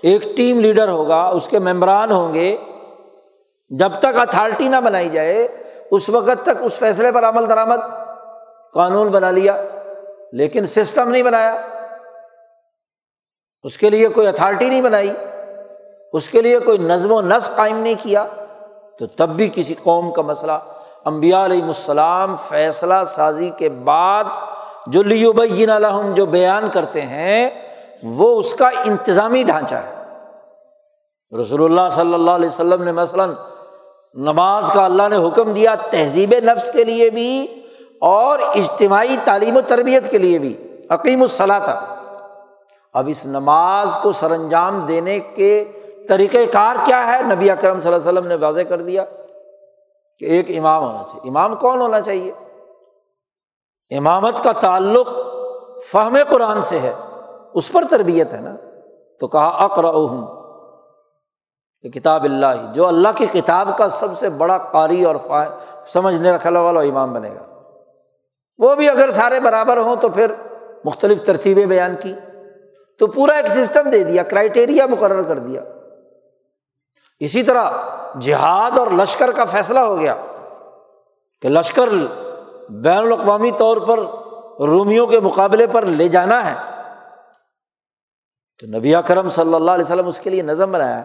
ایک ٹیم لیڈر ہوگا، اس کے ممبران ہوں گے۔ جب تک اتھارٹی نہ بنائی جائے، اس وقت تک اس فیصلے پر عمل درآمد قانون بنا لیا، لیکن سسٹم نہیں بنایا۔ اس کے لیے کوئی اتھارٹی نہیں بنائی، اس کے لیے کوئی نظم و نسق قائم نہیں کیا۔ تو تب بھی کسی قوم کا مسئلہ۔ امبیا علیہ السلام فیصلہ سازی کے بعد جو لیبین الحم جو بیان کرتے ہیں، وہ اس کا انتظامی ڈھانچہ ہے۔ رسول اللہ صلی اللہ علیہ وسلم نے مثلاً نماز کا اللہ نے حکم دیا تہذیب نفس کے لیے بھی اور اجتماعی تعلیم و تربیت کے لیے بھی۔ عقیم الصلاح تھا اب اس نماز کو سر انجام دینے کے طریقۂ کار کیا ہے؟ نبی اکرم صلی اللہ علیہ وسلم نے واضح کر دیا کہ ایک امام ہونا چاہیے۔ امام کون ہونا چاہیے؟ امامت کا تعلق فہم قرآن سے ہے، اس پر تربیت ہے نا۔ تو کہا اقر کہ کتاب اللہ، جو اللہ کی کتاب کا سب سے بڑا قاری اور سمجھنے رکھنے والا امام بنے گا۔ وہ بھی اگر سارے برابر ہوں تو پھر مختلف ترتیبیں بیان کی۔ تو پورا ایک سسٹم دے دیا کرائٹیریا مقرر کر دیا۔ اسی طرح جہاد اور لشکر کا فیصلہ ہو گیا کہ لشکر بین الاقوامی طور پر رومیوں کے مقابلے پر لے جانا ہے۔ تو نبی کرم صلی اللہ علیہ وسلم اس کے لیے نظم بنایا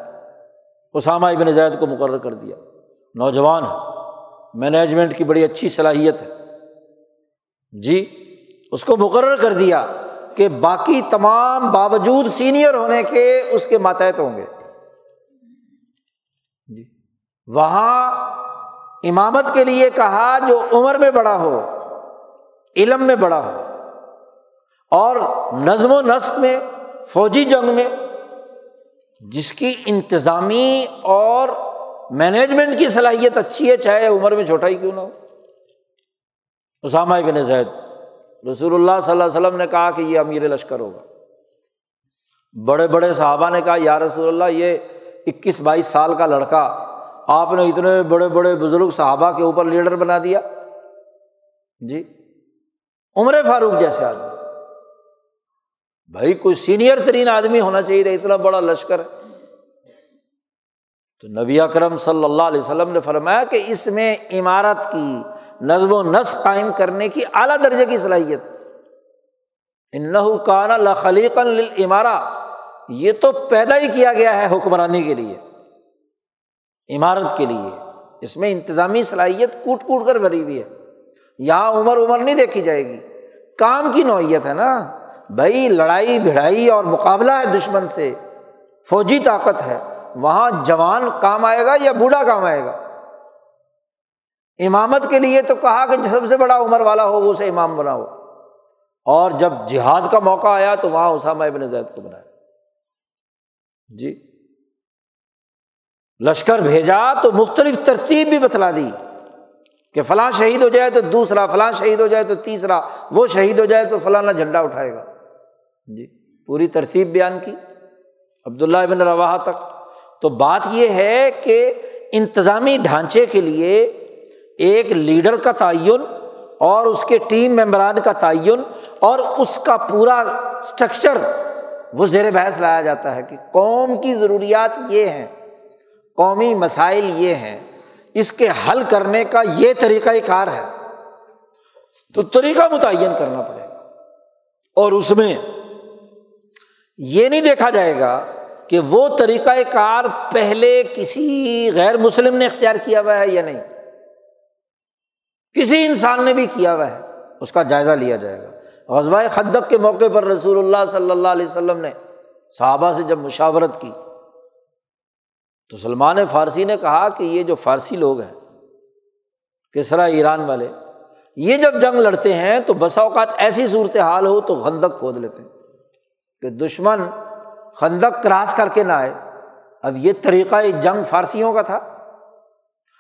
اسامہ ابن زید کو مقرر کر دیا۔ نوجوان ہے مینجمنٹ کی بڑی اچھی صلاحیت ہے۔ جی اس کو مقرر کر دیا کہ باقی تمام باوجود سینئر ہونے کے اس کے ماتحت ہوں گے۔ وہاں امامت کے لیے کہا جو عمر میں بڑا ہو، علم میں بڑا ہو، اور نظم و نسق میں، فوجی جنگ میں، جس کی انتظامی اور مینجمنٹ کی صلاحیت اچھی ہے، چاہے عمر میں چھوٹا ہی کیوں نہ ہو۔ اسامہ بن زید، رسول اللہ صلی اللہ علیہ وسلم نے کہا کہ یہ امیر لشکر ہوگا۔ بڑے بڑے صحابہ نے کہا، یا رسول اللہ، یہ اکیس بائیس سال کا لڑکا آپ نے اتنے بڑے بڑے بزرگ صحابہ کے اوپر لیڈر بنا دیا۔ جی عمر فاروق جیسے آدمی۔ بھائی، کوئی سینئر ترین آدمی ہونا چاہیے، اتنا بڑا لشکر ہے۔ تو نبی اکرم صلی اللہ علیہ وسلم نے فرمایا کہ اس میں عمارت کی نظم و نسق قائم کرنے کی اعلیٰ درجے کی صلاحیت۔ ان عمارت کے لیے۔ اس میں انتظامی صلاحیت کوٹ کوٹ کر بھری ہوئی ہے۔ یہاں عمر عمر نہیں دیکھی جائے گی۔ کام کی نوعیت ہے نا۔ بھائی، لڑائی، بھڑائی اور مقابلہ ہے دشمن سے۔ فوجی طاقت ہے۔ وہاں جوان کام آئے گا یا بوڑھا کام آئے گا؟ امامت کے لیے تو کہا کہ سب سے بڑا عمر والا ہو، وہ اسے امام بنا ہو اور جب جہاد کا موقع آیا تو وہاں اسامہ ابن زید کو بنایا۔ جی۔ لشکر بھیجا تو مختلف ترتیب بھی بتلا دی کہ فلاں شہید ہو جائے تو دوسرا، فلاں شہید ہو جائے تو تیسرا، وہ شہید ہو جائے تو فلاں جھنڈا اٹھائے گا۔ جی پوری ترتیب بیان کی۔ عبداللہ ابن روا تک۔ تو بات یہ ہے کہ انتظامی ڈھانچے کے لیے ایک لیڈر کا تعین اور اس کے ٹیم ممبران کا تعین اور اس کا پورا اسٹرکچر وہ زیر بحث لایا جاتا ہے کہ قوم کی ضروریات یہ ہیں۔ قومی مسائل یہ ہیں، اس کے حل کرنے کا یہ طریقۂ کار ہے۔ تو طریقہ متعین کرنا پڑے گا۔ اور اس میں یہ نہیں دیکھا جائے گا کہ وہ طریقۂ کار پہلے کسی غیر مسلم نے اختیار کیا ہوا ہے یا نہیں۔ کسی انسان نے بھی کیا ہوا ہے، اس کا جائزہ لیا جائے گا۔ غزوہ خدق کے موقع پر رسول اللہ صلی اللہ علیہ وسلم نے صحابہ سے جب مشاورت کی تو سلمان فارسی نے کہا کہ یہ جو فارسی لوگ ہیں کسرا ایران والے، یہ جب جنگ لڑتے ہیں تو بسا اوقات ایسی صورت حال ہو تو خندق کھود لیتے ہیں کہ دشمن خندق کراس کر کے نہ آئے۔ اب یہ طریقہ جنگ فارسیوں کا تھا۔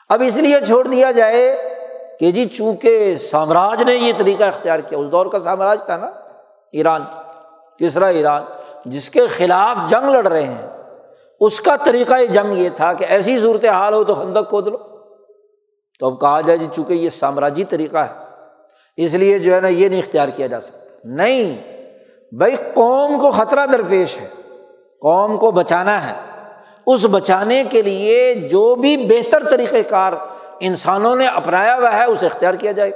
اب اس لیے چھوڑ دیا جائے کہ جی چونکہ سامراج نے یہ طریقہ اختیار کیا، اس دور کا سامراج تھا نا، ایران کسرا ایران، جس کے خلاف جنگ لڑ رہے ہیں۔ اس کا طریقہ جنگ یہ تھا کہ ایسی صورت حال ہو تو خندق کھود لو۔ تو اب کہا جائے جی چونکہ یہ سامراجی طریقہ ہے، اس لیے جو ہے نا یہ نہیں اختیار کیا جا سکتا۔ نہیں، بھائی قوم کو خطرہ درپیش ہے، قوم کو بچانا ہے۔ اس بچانے کے لیے جو بھی بہتر طریقۂ کار انسانوں نے اپنایا ہوا ہے، اسے اختیار کیا جائے۔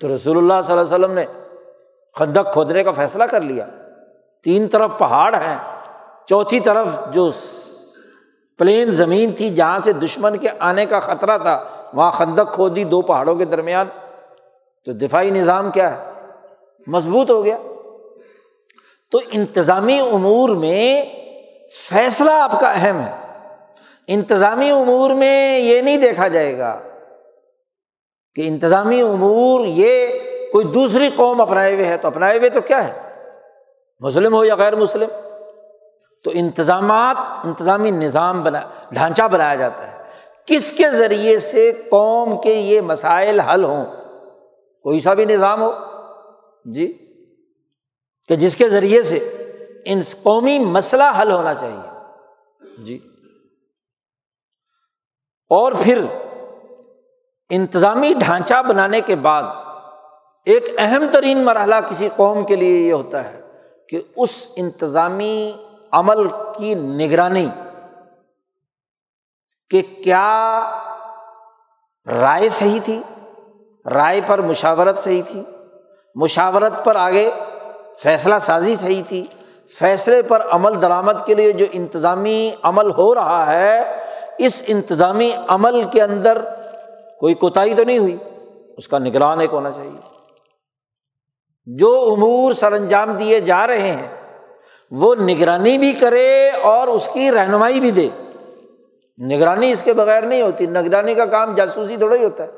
تو رسول اللہ صلی اللہ علیہ وسلم نے خندق کھودنے کا فیصلہ کر لیا۔ تین طرف پہاڑ ہیں۔ چوتھی طرف جو پلین زمین تھی جہاں سے دشمن کے آنے کا خطرہ تھا، وہاں خندق کھودی دو پہاڑوں کے درمیان۔ تو دفاعی نظام کیا ہے؟ مضبوط ہو گیا۔ تو انتظامی امور میں فیصلہ آپ کا اہم ہے۔ انتظامی امور میں یہ نہیں دیکھا جائے گا کہ انتظامی امور یہ کوئی دوسری قوم اپنائے ہوئے ہے تو اپنائے ہوئے تو کیا ہے؟ مسلم ہو یا غیر مسلم؟ تو انتظامات، انتظامی نظام بنا، ڈھانچہ بنایا جاتا ہے۔ کس کے ذریعے سے قوم کے یہ مسائل حل ہوں؟ کوئی سا بھی نظام ہو۔ جی؟ کہ جس کے ذریعے سے ان قومی مسئلہ حل ہونا چاہیے۔ جی؟ اور پھر انتظامی ڈھانچہ بنانے کے بعد ایک اہم ترین مرحلہ کسی قوم کے لیے یہ ہوتا ہے کہ اس انتظامی عمل کی نگرانی کہ کیا رائے صحیح تھی؟ رائے پر مشاورت صحیح تھی؟ مشاورت پر آگے فیصلہ سازی صحیح تھی؟ فیصلے پر عمل درآمد کے لیے جو انتظامی عمل ہو رہا ہے، اس انتظامی عمل کے اندر کوئی کوتاہی تو نہیں ہوئی؟ اس کا نگران ایک ہونا چاہیے۔ جو امور سر انجام دیے جا رہے ہیں وہ نگرانی بھی کرے اور اس کی رہنمائی بھی دے۔ نگرانی اس کے بغیر نہیں ہوتی، نگرانی کا کام جاسوسی تھوڑا ہی ہوتا ہے۔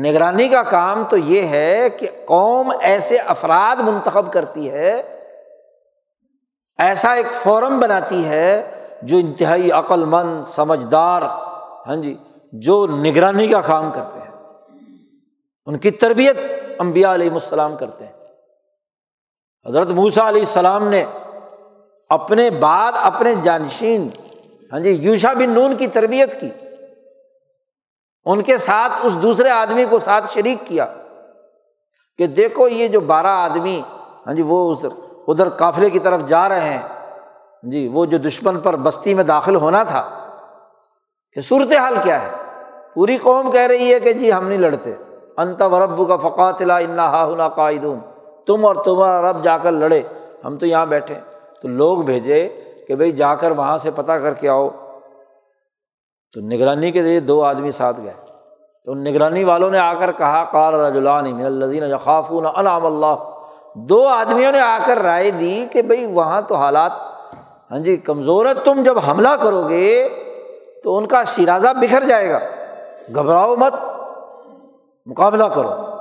نگرانی کا کام تو یہ ہے کہ قوم ایسے افراد منتخب کرتی ہے، ایسا ایک فورم بناتی ہے جو انتہائی عقل مند، سمجھدار ہاں جی جو نگرانی کا کام کرتے ہیں۔ ان کی تربیت امبیا علیہ السلام کرتے ہیں۔ حضرت موسا علیہ السلام نے اپنے بعد اپنے جانشین ہاں جی یوشا بن نون کی تربیت کی۔ ان کے ساتھ اس دوسرے آدمی کو ساتھ شریک کیا کہ دیکھو یہ جو بارہ آدمی ہاں جی وہ ادھر ادھر قافلے کی طرف جا رہے ہیں۔ جی وہ جو دشمن پر بستی میں داخل ہونا تھا۔ کہ صورت حال کیا ہے؟ پوری قوم کہہ رہی ہے کہ جی ہم نہیں لڑتے۔ انت و کا فقات انا ہا قائدون۔ تم اور تمہارا رب جا کر لڑے۔ ہم تو یہاں بیٹھے تو لوگ بھیجے کہ بھائی جا کر وہاں سے پتہ کر کے آؤ۔ تو نگرانی کے ذریعے دو آدمی ساتھ گئے۔ تو نگرانی والوں نے آ کر کہا کار رجولانی من الدین یخافون انعام اللہ۔ دو آدمیوں نے آ کر رائے دی کہ بھائی وہاں تو حالات ہاں جی کمزور ہے تم جب حملہ کرو گے تو ان کا شرازہ بکھر جائے گا۔ گھبراؤ مت، مقابلہ کرو۔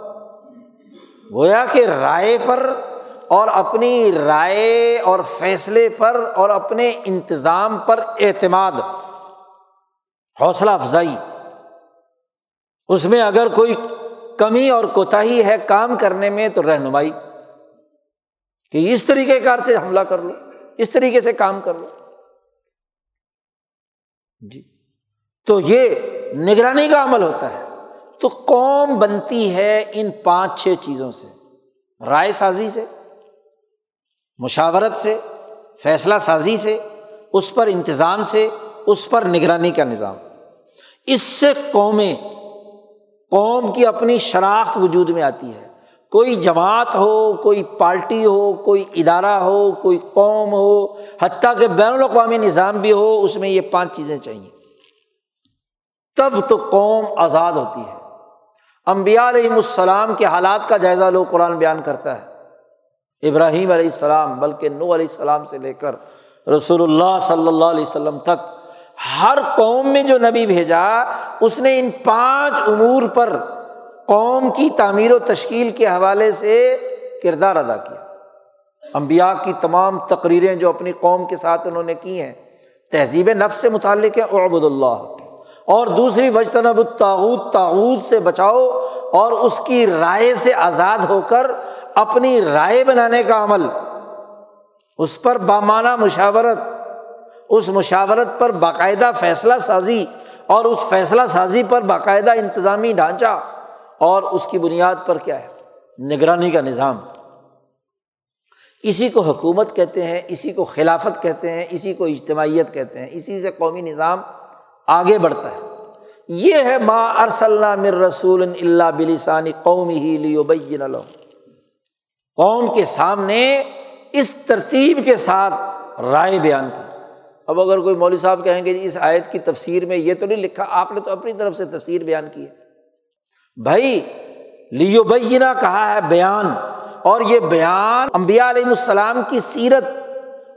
گویا کہ رائے پر اور اپنی رائے اور فیصلے پر اور اپنے انتظام پر اعتماد، حوصلہ افزائی۔ اس میں اگر کوئی کمی اور کوتاہی ہے کام کرنے میں تو رہنمائی، کہ اس طریقے کار سے حملہ کر لو، اس طریقے سے کام کر لو۔ جی۔ تو یہ نگرانی کا عمل ہوتا ہے۔ تو قوم بنتی ہے ان پانچ چھ چیزوں سے۔ رائے سازی سے، مشاورت سے، فیصلہ سازی سے، اس پر انتظام سے، اس پر نگرانی کا نظام۔ اس سے قومیں، قوم کی اپنی شناخت وجود میں آتی ہے۔ کوئی جماعت ہو، کوئی پارٹی ہو، کوئی ادارہ ہو، کوئی قوم ہو، حتیٰ کہ بین الاقوامی نظام بھی ہو، اس میں یہ پانچ چیزیں چاہیے۔ تب تو قوم آزاد ہوتی ہے۔ امبیا علیہم السلام کے حالات کا جائزہ لوگ قرآن بیان کرتا ہے۔ ابراہیم علیہ السلام، بلکہ نو علیہ السلام سے لے کر رسول اللہ صلی اللہ علیہ وسلم تک، ہر قوم میں جو نبی بھیجا، اس نے ان پانچ امور پر قوم کی تعمیر و تشکیل کے حوالے سے کردار ادا کیا۔ امبیا کی تمام تقریریں جو اپنی قوم کے ساتھ انہوں نے کی ہیں، تہذیب نفس سے متعلق ہے عبد اللہ اور دوسری وجتنب الطاعود تاغت سے بچاؤ اور اس کی رائے سے آزاد ہو کر اپنی رائے بنانے کا عمل۔ اس پر بامانہ مشاورت، اس مشاورت پر باقاعدہ فیصلہ سازی اور اس فیصلہ سازی پر باقاعدہ انتظامی ڈھانچہ۔ اور اس کی بنیاد پر کیا ہے؟ نگرانی کا نظام۔ اسی کو حکومت کہتے ہیں، اسی کو خلافت کہتے ہیں، اسی کو اجتماعیت کہتے ہیں، اسی سے قومی نظام آگے بڑھتا ہے۔ یہ ہے ما ارسل مر رسول اللہ بلسانی قوم ہی لیو بین قوم کے سامنے اس ترتیب کے ساتھ رائے بیان کی اب اگر کوئی مولوی صاحب کہیں گے جی اس آیت کی تفسیر میں یہ تو نہیں لکھا، آپ نے تو اپنی طرف سے تفسیر بیان کی ہے۔ بھائی لیو بینا کہا ہے بیان، اور یہ بیان امبیا علیہ السلام کی سیرت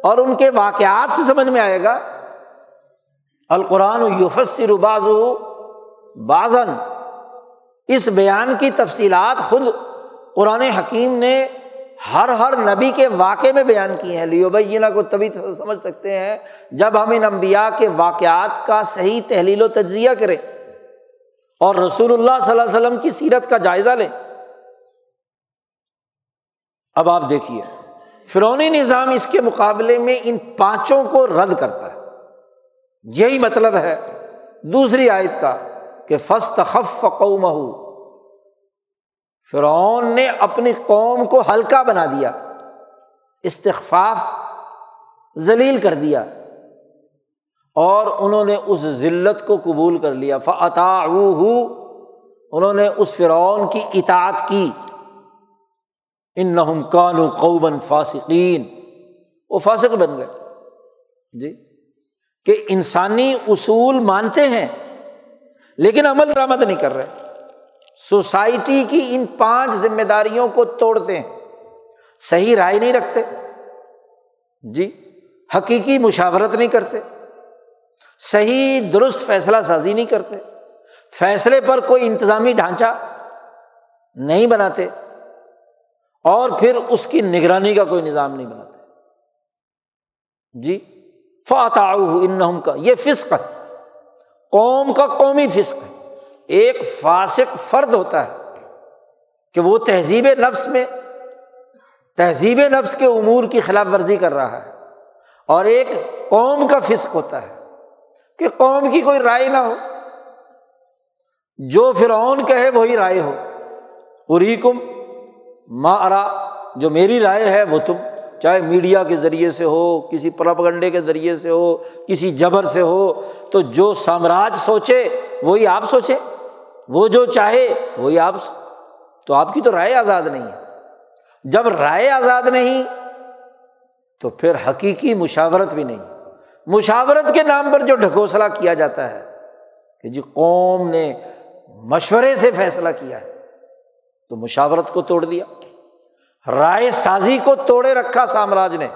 اور ان کے واقعات سے سمجھ میں آئے گا۔ القرآن یوفسر باز بازن اس بیان کی تفصیلات خود قرآن حکیم نے ہر ہر نبی کے واقعے میں بیان کیے ہیں۔ لیو بینا کو تبھی سمجھ سکتے ہیں، جب ہم ان امبیا کے واقعات کا صحیح تحلیل و تجزیہ کریں اور رسول اللہ صلی اللہ علیہ وسلم کی سیرت کا جائزہ لیں۔ اب آپ دیکھیے فرونی نظام اس کے مقابلے میں ان پانچوں کو رد کرتا ہے۔ یہی مطلب ہے دوسری آیت کا کہ فسٹ خف قوم فرعون نے اپنی قوم کو ہلکا بنا دیا، استخفاف ذلیل کر دیا، اور انہوں نے اس ذلت کو قبول کر لیا۔ فعطا انہوں نے اس فرعون کی اطاعت کی۔ ان نہ کانو قوبن فاسقین۔ وہ فاسق بن گئے۔ جی؟ کہ انسانی اصول مانتے ہیں، لیکن عمل درآمد نہیں کر رہے۔ سوسائٹی کی ان پانچ ذمہ داریوں کو توڑتے ہیں، صحیح رائے نہیں رکھتے۔ جی حقیقی مشاورت نہیں کرتے۔ صحیح درست فیصلہ سازی نہیں کرتے۔ فیصلے پر کوئی انتظامی ڈھانچہ نہیں بناتے۔ اور پھر اس کی نگرانی کا کوئی نظام نہیں بناتے۔ جی۔ فاتح ان کا یہ فسق ہے۔ قوم کا قومی فسق ہے۔ ایک فاسق فرد ہوتا ہے کہ وہ تہذیب نفس میں تہذیب نفس کے امور کی خلاف ورزی کر رہا ہے۔ اور ایک قوم کا فسق ہوتا ہے کہ قوم کی کوئی رائے نہ ہو۔ جو فرعون کہے وہی رائے ہو۔ اریکم ماں ارا جو میری رائے ہے وہ تم چاہے میڈیا کے ذریعے سے ہو، کسی پرپگنڈے کے ذریعے سے ہو، کسی جبر سے ہو، تو جو سامراج سوچے، وہی آپ سوچے۔ وہ جو چاہے، وہی آپ تو آپ کی تو رائے آزاد نہیں ہے۔ جب رائے آزاد نہیں، تو پھر حقیقی مشاورت بھی نہیں۔ مشاورت کے نام پر جو ڈھکوسلا کیا جاتا ہے، کہ جی قوم نے مشورے سے فیصلہ کیا ہے، تو مشاورت کو توڑ دیا۔ رائے سازی کو توڑے رکھا سامراج نے۔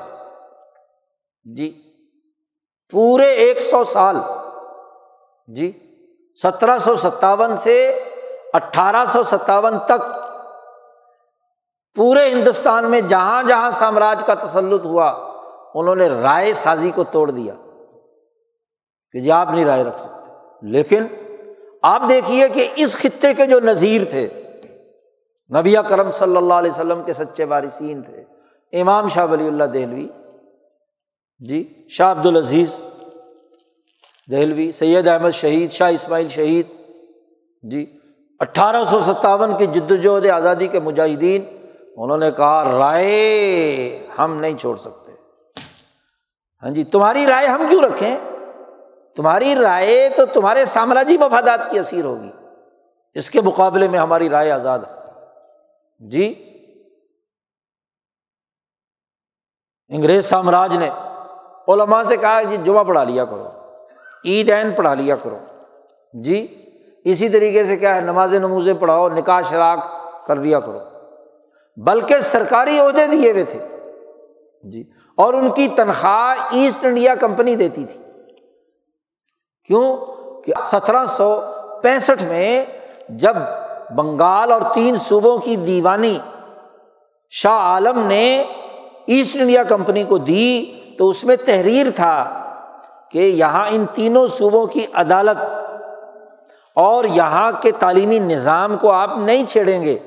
جی پورے ایک سو سال۔ جی سترہ سو ستاون سے اٹھارہ سو ستاون تک پورے ہندوستان میں جہاں جہاں سامراج کا تسلط ہوا، انہوں نے رائے سازی کو توڑ دیا۔ کہ جی آپ نہیں رائے رکھ سکتے۔ لیکن آپ دیکھیے کہ اس خطے کے جو نذیر تھے نبی کرم صلی اللہ علیہ وسلم کے سچے وارثین تھے۔ امام شاہ ولی اللہ دہلوی جی شاہ عبد العزیز دہلوی، سید احمد شہید، شاہ اسماعیل شہید جی اٹھارہ سو ستاون کی جد وجہد آزادی کے مجاہدین، انہوں نے کہا، رائے ہم نہیں چھوڑ سکتے۔ ہاں جی تمہاری رائے ہم کیوں رکھیں؟ تمہاری رائے تو تمہارے سامراجی مفادات کی اثیر ہوگی۔ اس کے مقابلے میں ہماری رائے آزاد ہے۔ جی؟ انگریز سامراج نے علماء سے کہا جی جمعہ پڑھا لیا کرو، عید این پڑھا لیا کرو۔ جی اسی طریقے سے کیا ہے نماز نموزیں پڑھاؤ، نکاح شراک کر لیا کرو۔ بلکہ سرکاری عہدے دیے ہوئے تھے۔ جی اور ان کی تنخواہ ایسٹ انڈیا کمپنی دیتی تھی۔ کیوں؟ کہ سترہ سو پینسٹھ میں جب بنگال اور تین صوبوں کی دیوانی شاہ عالم نے ایسٹ انڈیا کمپنی کو دی تو اس میں تحریر تھا کہ یہاں ان تینوں صوبوں کی عدالت اور یہاں کے تعلیمی نظام کو آپ نہیں چھیڑیں گے۔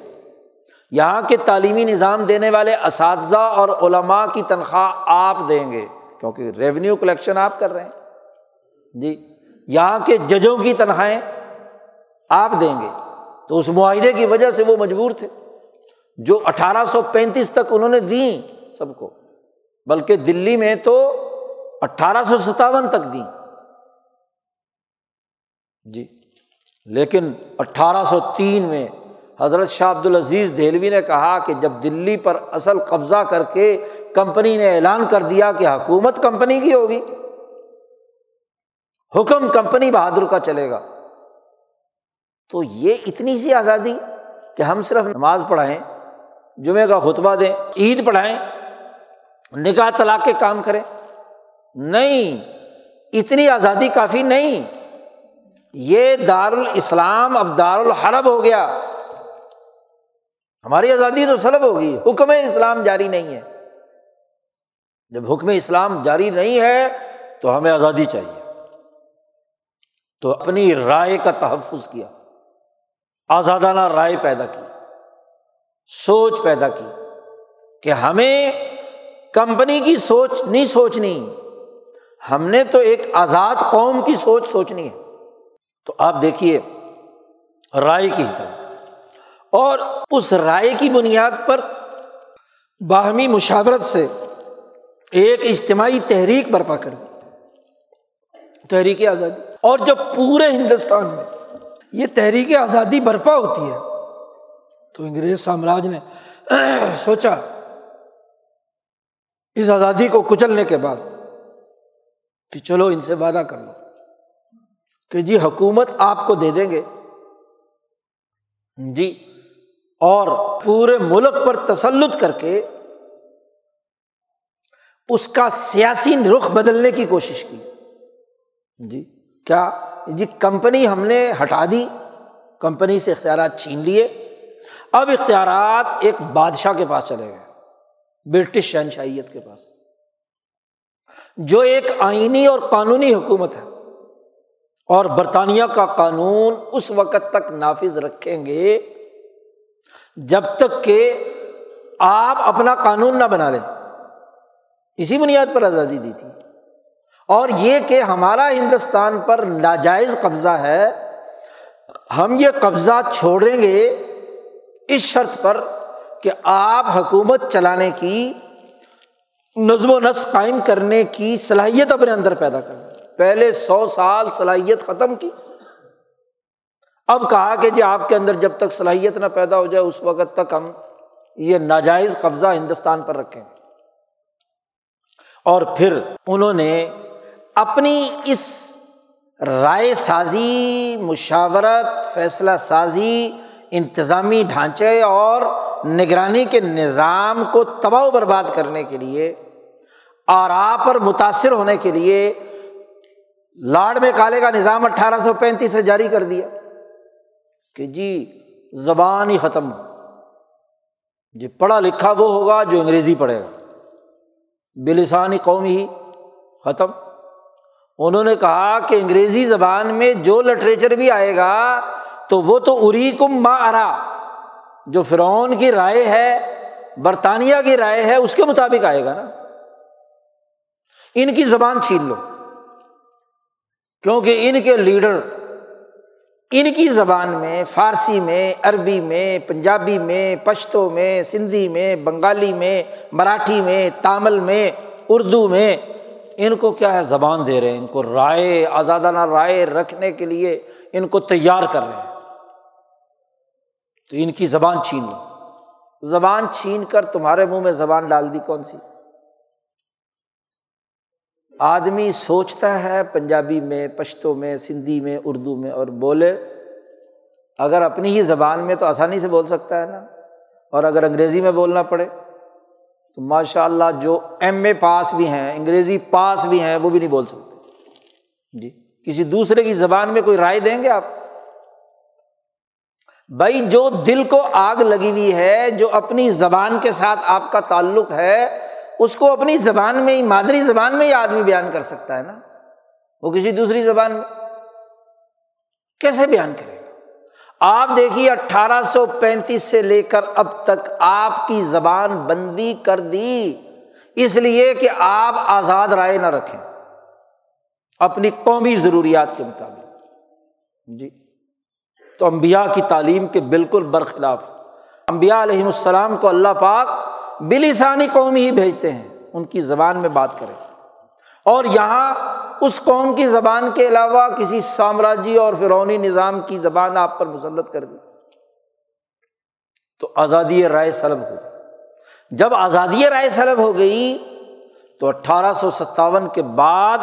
یہاں کے تعلیمی نظام دینے والے اساتذہ اور علماء کی تنخواہ آپ دیں گے کیونکہ ریونیو کلیکشن آپ کر رہے ہیں۔ جی یہاں کے ججوں کی تنخواہیں آپ دیں گے۔ تو اس معاہدے کی وجہ سے وہ مجبور تھے۔ جو اٹھارہ سو پینتیس تک انہوں نے دیں سب کو، بلکہ دلی میں تو اٹھارہ سو ستاون تک دی جی لیکن اٹھارہ سو تین میں حضرت شاہ عبد العزیز دہلوی نے کہا کہ جب دلی پر اصل قبضہ کر کے کمپنی نے اعلان کر دیا کہ حکومت کمپنی کی ہوگی، حکم کمپنی بہادر کا چلے گا۔ تو یہ اتنی سی آزادی کہ ہم صرف نماز پڑھائیں جمعے کا خطبہ دیں، عید پڑھائیں، نکاح طلاق کے کام کریں، نہیں، اتنی آزادی کافی نہیں۔ یہ دار الاسلام اب دار الحرب ہو گیا۔ ہماری آزادی تو سلب ہوگی، حکم اسلام جاری نہیں ہے۔ جب حکم اسلام جاری نہیں ہے تو ہمیں آزادی چاہیے۔ تو اپنی رائے کا تحفظ کیا۔ آزادانہ رائے پیدا کی، سوچ پیدا کی کہ ہمیں کمپنی کی سوچ نہیں سوچنی، ہم نے تو ایک آزاد قوم کی سوچ سوچنی ہے۔ تو آپ دیکھیے رائے کی حفاظت۔ اور اس رائے کی بنیاد پر باہمی مشاورت سے ایک اجتماعی تحریک برپا کر دی، تحریک آزادی۔ اور جب پورے ہندوستان میں یہ تحریک آزادی برپا ہوتی ہے۔ تو انگریز سامراج نے [CLEARS THROAT] سوچا، اس آزادی کو کچلنے کے بعد کہ چلو ان سے وعدہ کر لو کہ جی حکومت آپ کو دے دیں گے۔ جی اور پورے ملک پر تسلط کر کے اس کا سیاسی رخ بدلنے کی کوشش کی۔ جی کیا جی کمپنی ہم نے ہٹا دی، کمپنی سے اختیارات چھین لیے۔ اب اختیارات ایک بادشاہ کے پاس چلے گئے، برٹش شہنشاہیت کے پاس۔ جو ایک آئینی اور قانونی حکومت ہے، اور برطانیہ کا قانون اس وقت تک نافذ رکھیں گے جب تک کہ آپ اپنا قانون نہ بنا لیں۔ اسی بنیاد پر آزادی دی تھی۔ اور یہ کہ ہمارا ہندوستان پر ناجائز قبضہ ہے، ہم یہ قبضہ چھوڑیں گے اس شرط پر کہ آپ حکومت چلانے کی، نظم و نسق قائم کرنے کی صلاحیت اپنے اندر پیدا کر پہلے سو سال صلاحیت ختم کی۔ اب کہا کہ جی آپ کے اندر جب تک صلاحیت نہ پیدا ہو جائے، اس وقت تک ہم یہ ناجائز قبضہ ہندوستان پر رکھیں۔ اور پھر انہوں نے اپنی اس رائے سازی، مشاورت، فیصلہ سازی، انتظامی ڈھانچے اور نگرانی کے نظام کو تباہ و برباد کرنے کے لیے اور آپ پر متاثر ہونے کے لیے لاڈ میں کالے کا نظام اٹھارہ سو پینتیس سے جاری کر دیا کہ جی زبان ہی ختم ہو۔ جی پڑھا لکھا وہ ہوگا، جو انگریزی پڑھے گا۔ بلسانی قوم ہی ختم۔ انہوں نے کہا کہ انگریزی زبان میں جو لٹریچر بھی آئے گا، تو وہ تو اری کم ما ارا، جو فرعون کی رائے ہے، برطانیہ کی رائے ہے، اس کے مطابق آئے گا نا۔ ان کی زبان چھین لو۔ کیونکہ ان کے لیڈر، ان کی زبان میں، فارسی میں، عربی میں، پنجابی میں، پشتو میں، سندھی میں، بنگالی میں، مراٹھی میں، تامل میں، اردو میں ان کو کیا ہے زبان دے رہے ہیں؟ ان کو رائے، آزادانہ رائے رکھنے کے لیے ان کو تیار کر رہے ہیں۔ تو ان کی زبان چھین لو۔ زبان چھین کر تمہارے منہ میں زبان ڈال دی کون سی؟ آدمی سوچتا ہے پنجابی میں پشتوں میں، سندھی میں، اردو میں اور بولے، اگر اپنی ہی زبان میں تو آسانی سے بول سکتا ہے نا؟ اور اگر انگریزی میں بولنا پڑے۔ تو ماشاء اللہ جو ایم اے پاس بھی ہیں، انگریزی پاس بھی ہیں، وہ بھی نہیں بول سکتے۔ جی کسی دوسرے کی زبان میں کوئی رائے دیں گے آپ؟ بھائی، جو دل کو آگ لگی ہوئی ہے، جو اپنی زبان کے ساتھ آپ کا تعلق ہے، اس کو اپنی زبان میں ہی، مادری زبان میں ہی آدمی بیان کر سکتا ہے نا؟ وہ کسی دوسری زبان میں۔ کیسے بیان کرے؟ آپ دیکھیے اٹھارہ سو پینتیس سے لے کر اب تک آپ کی زبان بندی کر دی۔ اس لیے کہ آپ آزاد رائے نہ رکھیں۔ اپنی قومی ضروریات کے مطابق۔ جی۔ تو امبیا کی تعلیم کے بالکل برخلاف۔ امبیا علیہم السلام کو اللہ پاک بلسانی قوم ہی بھیجتے ہیں۔ ان کی زبان میں بات کریں۔ اور یہاں اس قوم کی زبان کے علاوہ کسی سامراجی اور فرونی نظام کی زبان آپ پر مسلط کر دی۔ تو آزادی رائے سلب ہو۔ جب آزادی رائے سلب ہو گئی تو اٹھارہ سو ستاون کے بعد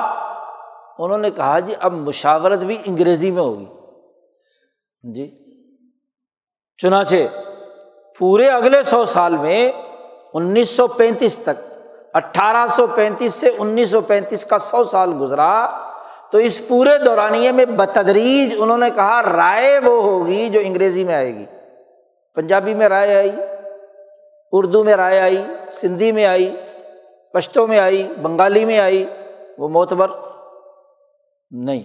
انہوں نے کہا جی اب مشاورت بھی انگریزی میں ہوگی۔ جی۔ چنانچہ پورے اگلے سو سال میں انیس سو پینتیس تک اٹھارہ سو پینتیس سے انیس سو پینتیس کا سو سال گزرا تو اس پورے دورانیے میں بتدریج انہوں نے کہا رائے وہ ہوگی جو انگریزی میں آئے گی۔ پنجابی میں رائے آئی، اردو میں رائے آئی، سندھی میں آئی پشتوں میں آئی، بنگالی میں آئی، وہ معتبر نہیں۔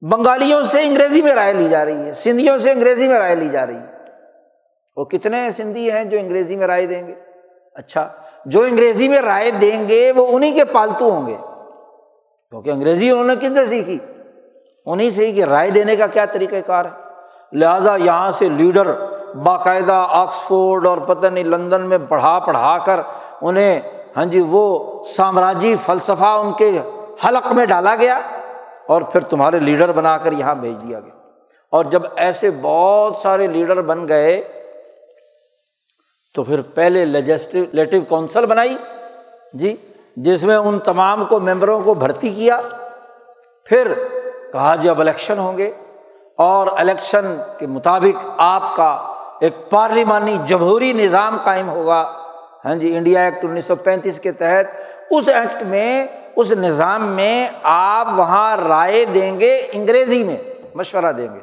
بنگالیوں سے انگریزی میں رائے لی جا رہی ہے، سندھیوں سے انگریزی میں رائے لی جا رہی ہے۔ وہ کتنے سندھی ہیں جو انگریزی میں رائے دیں گے؟ اچھا جو انگریزی میں رائے دیں گے وہ انہیں کے پالتو ہوں گے۔ کیونکہ انگریزی انہوں نے کن سے سیکھی؟ انہیں سے ہی کہ رائے دینے کا کیا طریقہ کار ہے۔ لہٰذا یہاں سے لیڈر باقاعدہ آکسفورڈ اور پتہ نہیں لندن میں پڑھا پڑھا کر انہیں ہاں جی وہ سامراجی فلسفہ ان کے حلق میں ڈالا گیا اور پھر تمہارے لیڈر بنا کر یہاں بھیج دیا گیا۔ اور جب ایسے بہت سارے لیڈر بن گئے تو پھر پہلے لیجسلیٹو کونسل بنائی۔ جی جس میں ان تمام کو ممبروں کو بھرتی کیا۔ پھر کہا جی اب الیکشن ہوں گے۔ اور الیکشن کے مطابق آپ کا ایک پارلیمانی جمہوری نظام قائم ہوگا۔ ہاں جی انڈیا ایکٹ انیس سو پینتیس کے تحت۔ اس ایکٹ میں، اس نظام میں آپ وہاں رائے دیں گے، انگریزی میں مشورہ دیں گے۔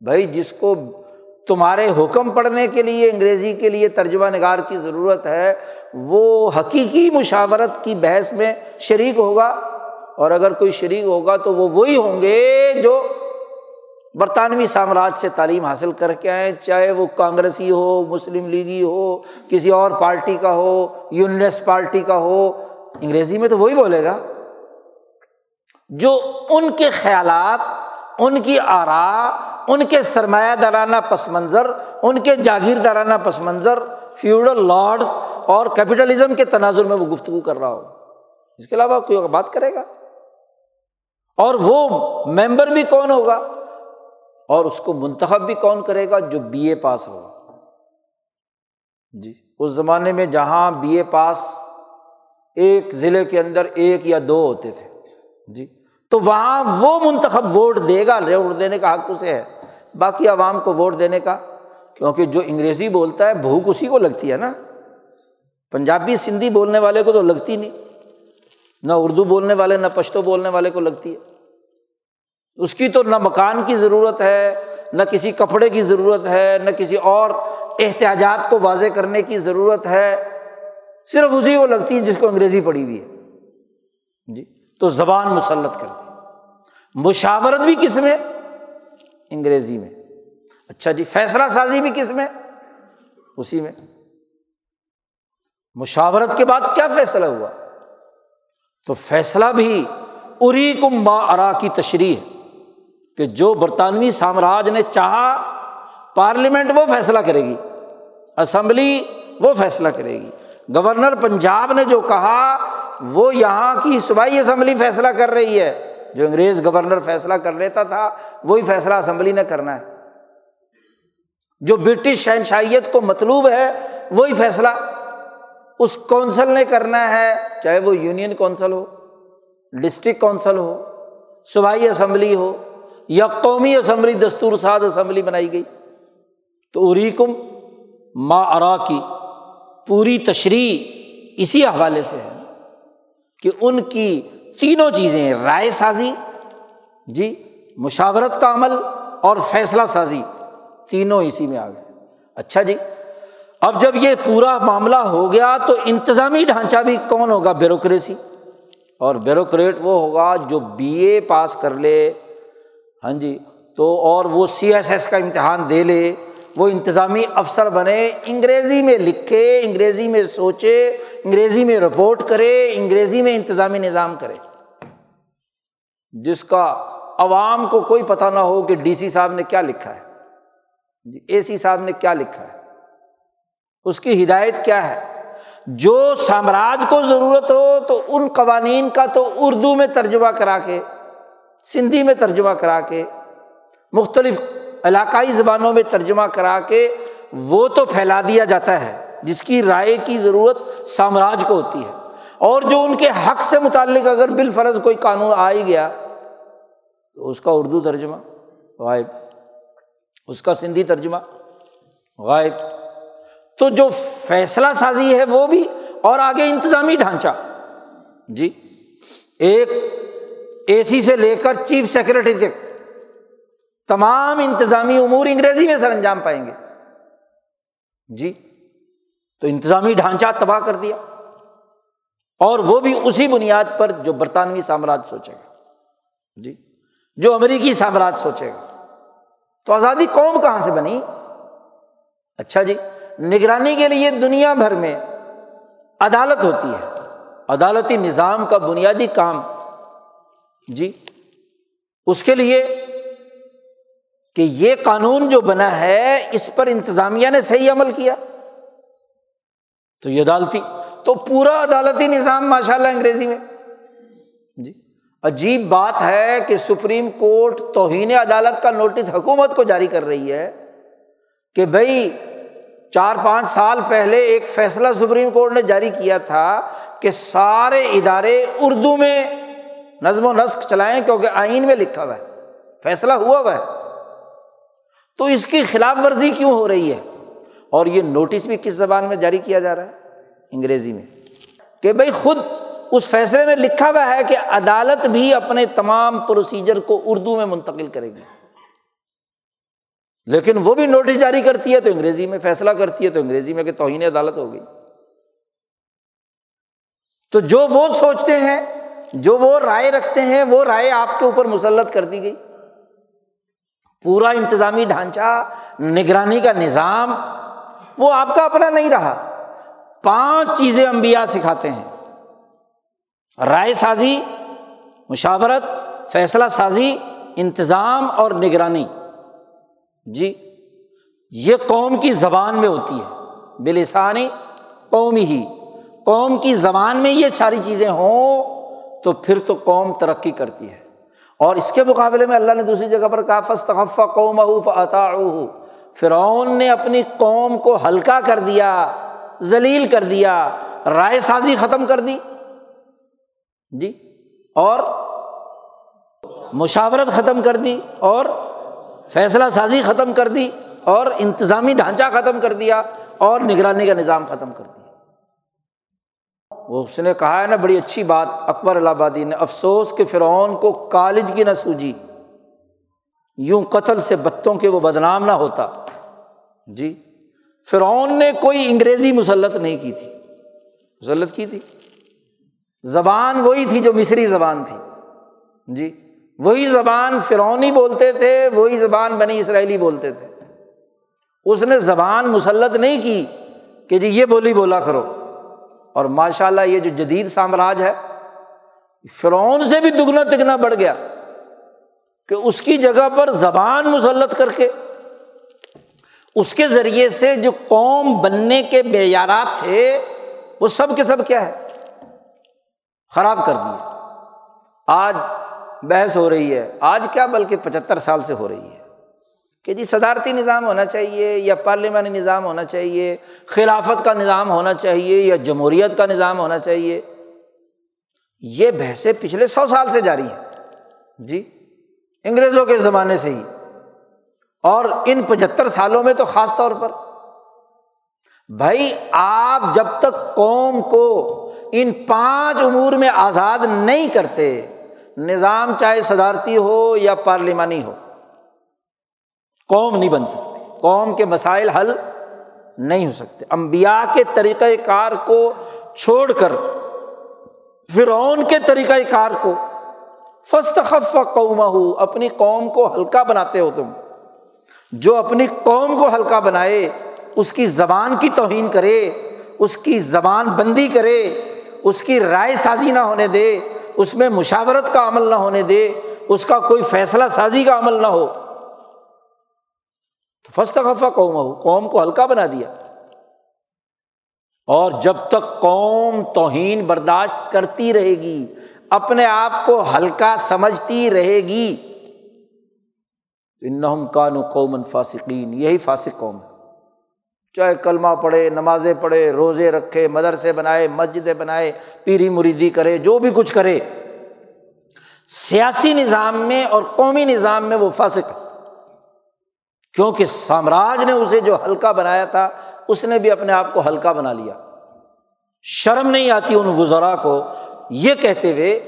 بھائی، جس کو تمہارے حکم پڑھنے کے لیے، انگریزی کے لیے ترجمہ نگار کی ضرورت ہے، وہ حقیقی مشاورت کی بحث میں شریک ہوگا۔ اور اگر کوئی شریک ہوگا تو وہ وہی ہوں گے جو برطانوی سامراج سے تعلیم حاصل کر کے آئیں چاہے وہ کانگریسی ہو، مسلم لیگی ہو، کسی اور پارٹی کا ہو یونیس پارٹی کا ہو، انگریزی میں تو وہی بولے گا۔ جو ان کے خیالات، ان کی آرا ان کے سرمایہ دارانہ پس منظر، ان کے جاگیر دارانہ پس منظر، فیوڈل لارڈس اور کیپیٹلزم کے تناظر میں وہ گفتگو کر رہا ہو۔ اس کے علاوہ کوئی بات کرے گا؟ اور وہ ممبر بھی کون ہوگا؟ اور اس کو منتخب بھی کون کرے گا جو بی اے پاس ہوگا؟ جی اس زمانے میں جہاں بی اے پاس ایک ضلع کے اندر ایک یا دو ہوتے تھے۔ جی تو وہاں وہ منتخب ووٹ دے گا ووٹ دینے کا حق اسے ہے۔ باقی عوام کو ووٹ دینے کا، کیونکہ جو انگریزی بولتا ہے، بھوک اسی کو لگتی ہے نا۔ پنجابی، سندھی بولنے والے کو تو لگتی نہیں۔ نہ اردو بولنے والے، نہ پشتو بولنے والے کو لگتی ہے۔ اس کی تو نہ مکان کی ضرورت ہے، نہ کسی کپڑے کی ضرورت ہے، نہ کسی اور احتیاجات کو واضح کرنے کی ضرورت ہے۔ صرف اسی کو لگتی ہے جس کو انگریزی پڑھی ہوئی ہے۔ جی تو زبان مسلط کر دی۔ مشاورت بھی کس میں؟ انگریزی میں۔ اچھا جی فیصلہ سازی بھی کس میں؟ اسی میں۔ مشاورت کے بعد کیا فیصلہ ہوا؟ تو فیصلہ بھی اری کم با ارا کی تشریح ہے کہ جو برطانوی سامراج نے چاہا، پارلیمنٹ وہ فیصلہ کرے گی، اسمبلی وہ فیصلہ کرے گی۔ گورنر پنجاب نے جو کہا، وہ یہاں کی صوبائی اسمبلی فیصلہ کر رہی ہے۔ جو انگریز گورنر فیصلہ کر لیتا تھا، وہی فیصلہ اسمبلی نے کرنا ہے۔ جو برٹش شہنشائیت کو مطلوب ہے، وہی فیصلہ اس کونسل نے کرنا ہے، چاہے وہ یونین کونسل ہو، ڈسٹرکٹ کونسل ہو، صوبائی اسمبلی ہو، یا قومی اسمبلی، دستور ساز اسمبلی بنائی گئی۔ تو اریکم ما ارا کی پوری تشریح اسی حوالے سے ہے کہ ان کی تینوں چیزیں، رائے سازی جی مشاورت کا عمل اور فیصلہ سازی، تینوں اسی میں آ گئے۔ اچھا جی اب جب یہ پورا معاملہ ہو گیا تو انتظامی ڈھانچہ بھی کون ہوگا؟ بیوروکریسی۔ اور بیوروکریٹ وہ ہوگا جو بی اے پاس کر لے۔ ہاں جی تو اور وہ سی ایس ایس کا امتحان دے لے۔ وہ انتظامی افسر بنے، انگریزی میں لکھے، انگریزی میں سوچے، انگریزی میں رپورٹ کرے، انگریزی میں انتظامی نظام کرے۔ جس کا عوام کو کوئی پتہ نہ ہو کہ ڈی سی صاحب نے کیا لکھا ہے۔ جی، اے سی صاحب نے کیا لکھا ہے۔ اس کی ہدایت کیا ہے؟ جو سامراج کو ضرورت ہو تو ان قوانین کا تو اردو میں ترجمہ کرا کے، سندھی میں ترجمہ کرا کے، مختلف علاقائی زبانوں میں ترجمہ کرا کے وہ تو پھیلا دیا جاتا ہے، جس کی رائے کی ضرورت سامراج کو ہوتی ہے۔ اور جو ان کے حق سے متعلق اگر بال فرض کوئی قانون آ ہی گیا، تو اس کا اردو ترجمہ غائب، اس کا سندھی ترجمہ غائب۔ تو جو فیصلہ سازی ہے وہ بھی، اور آگے انتظامی ڈھانچہ۔ جی ایک اے سی سے لے کر چیف سیکرٹری تک۔ تمام انتظامی امور انگریزی میں سر انجام پائیں گے۔ جی تو انتظامی ڈھانچہ تباہ کر دیا۔ اور وہ بھی اسی بنیاد پر جو برطانوی سامراج سوچے گا۔ جی جو امریکی سامراج سوچے گا۔ تو آزادی قوم کہاں سے بنی؟ اچھا جی نگرانی کے لیے دنیا بھر میں عدالت ہوتی ہے۔ عدالتی نظام کا بنیادی کام۔ جی اس کے لیے کہ یہ قانون جو بنا ہے، اس پر انتظامیہ نے صحیح عمل کیا۔ تو یہ عدالتی، تو پورا عدالتی نظام ماشاء اللہ انگریزی میں۔ جی۔ عجیب بات ہے کہ سپریم کورٹ توہین عدالت کا نوٹس حکومت کو جاری کر رہی ہے کہ بھائی چار پانچ سال پہلے ایک فیصلہ سپریم کورٹ نے جاری کیا تھا کہ سارے ادارے اردو میں نظم و نسق چلائیں کیونکہ آئین میں لکھا ہوا ہے، فیصلہ ہوا ہوا ہے۔ تو اس کی خلاف ورزی کیوں ہو رہی ہے؟ اور یہ نوٹس بھی کس زبان میں جاری کیا جا رہا ہے؟ انگریزی میں۔ کہ بھائی خود اس فیصلے میں لکھا ہوا ہے کہ عدالت بھی اپنے تمام پروسیجر کو اردو میں منتقل کرے گی۔ لیکن وہ بھی نوٹس جاری کرتی ہے تو انگریزی میں فیصلہ کرتی ہے تو انگریزی میں کہ توہین عدالت ہو گئی۔ تو جو وہ سوچتے ہیں، جو وہ رائے رکھتے ہیں، وہ رائے آپ کے اوپر مسلط کر دی گئی۔ پورا انتظامی ڈھانچہ، نگرانی کا نظام، وہ آپ کا اپنا نہیں رہا۔ پانچ چیزیں امبیا سکھاتے ہیں۔ رائے سازی، مشاورت، فیصلہ سازی، انتظام اور نگرانی۔ جی یہ قوم کی زبان میں ہوتی ہے۔ بلسانی قومی ہی۔ قوم کی زبان میں یہ ساری چیزیں ہوں تو پھر تو قوم ترقی کرتی ہے۔ اور اس کے مقابلے میں اللہ نے دوسری جگہ پر کہا فستخفا قوم فرعون نے اپنی قوم کو ہلکا کر دیا، ذلیل کر دیا، رائے سازی ختم کر دی۔ جی اور مشاورت ختم کر دی، اور فیصلہ سازی ختم کر دی، اور انتظامی ڈھانچہ ختم کر دیا، اور نگرانی کا نظام ختم کر دیا۔ وہ اس نے کہا ہے نا، بڑی اچھی بات، اکبر الہ آبادی نے، افسوس کہ فرعون کو کالج کی نہ سوجی۔ یوں قتل سے بتوں کے وہ بدنام نہ ہوتا۔ جی فرعون نے کوئی انگریزی مسلط نہیں کی تھی۔ مسلط کی تھی؟ زبان وہی تھی جو مصری زبان تھی۔ جی وہی زبان فرعونی بولتے تھے، وہی زبان بنی اسرائیلی بولتے تھے۔ اس نے زبان مسلط نہیں کی کہ جی یہ بولی بولا کرو۔ اور ماشاء اللہ یہ جو جدید سامراج ہے، فرعون سے بھی دگنا تگنا بڑھ گیا کہ اس کی جگہ پر زبان مسلط کر کے، اس کے ذریعے سے جو قوم بننے کے معیارات تھے، وہ سب کے سب کیا ہے، خراب کر دیے۔ آج بحث ہو رہی ہے، آج کیا بلکہ پچہتر سال سے ہو رہی ہے۔ کہ جی صدارتی نظام ہونا چاہیے یا پارلیمانی نظام ہونا چاہیے، خلافت کا نظام ہونا چاہیے یا جمہوریت کا نظام ہونا چاہیے، یہ بحثیں پچھلے سو سال سے جاری ہیں۔ جی انگریزوں کے زمانے سے ہی۔ اور ان پچہتر سالوں میں تو خاص طور پر۔ بھائی، آپ جب تک قوم کو ان پانچ امور میں آزاد نہیں کرتے، نظام چاہے صدارتی ہو یا پارلیمانی ہو قوم نہیں بن سکتی۔ قوم کے مسائل حل نہیں ہو سکتے۔ امبیا کے طریقۂ کار کو چھوڑ کر، فرعون کے طریقۂ کار کو فسط خف قوم ہو اپنی قوم کو ہلکا بناتے ہو تم۔ جو اپنی قوم کو ہلکا بنائے، اس کی زبان کی توہین کرے، اس کی زبان بندی کرے، اس کی رائے سازی نہ ہونے دے، اس میں مشاورت کا عمل نہ ہونے دے، اس کا کوئی فیصلہ سازی کا عمل نہ ہو۔ تو فسط خفا قوم ہو قوم کو ہلکا بنا دیا۔ اور جب تک قوم توہین برداشت کرتی رہے گی، اپنے آپ کو ہلکا سمجھتی رہے گی۔ انہم کانو قومن فاسقین، یہی فاسق قوم ہے چاہے کلمہ پڑھے، نمازیں پڑھے، روزے رکھے، مدرسے بنائے، مسجدیں بنائے، پیری مریدی کرے، جو بھی کچھ کرے۔ سیاسی نظام میں اور قومی نظام میں وہ فاسق ہے کیونکہ سامراج نے اسے جو ہلکا بنایا تھا، اس نے بھی اپنے آپ کو ہلکا بنا لیا۔ شرم نہیں آتی ان وزرا کو یہ کہتے ہوئے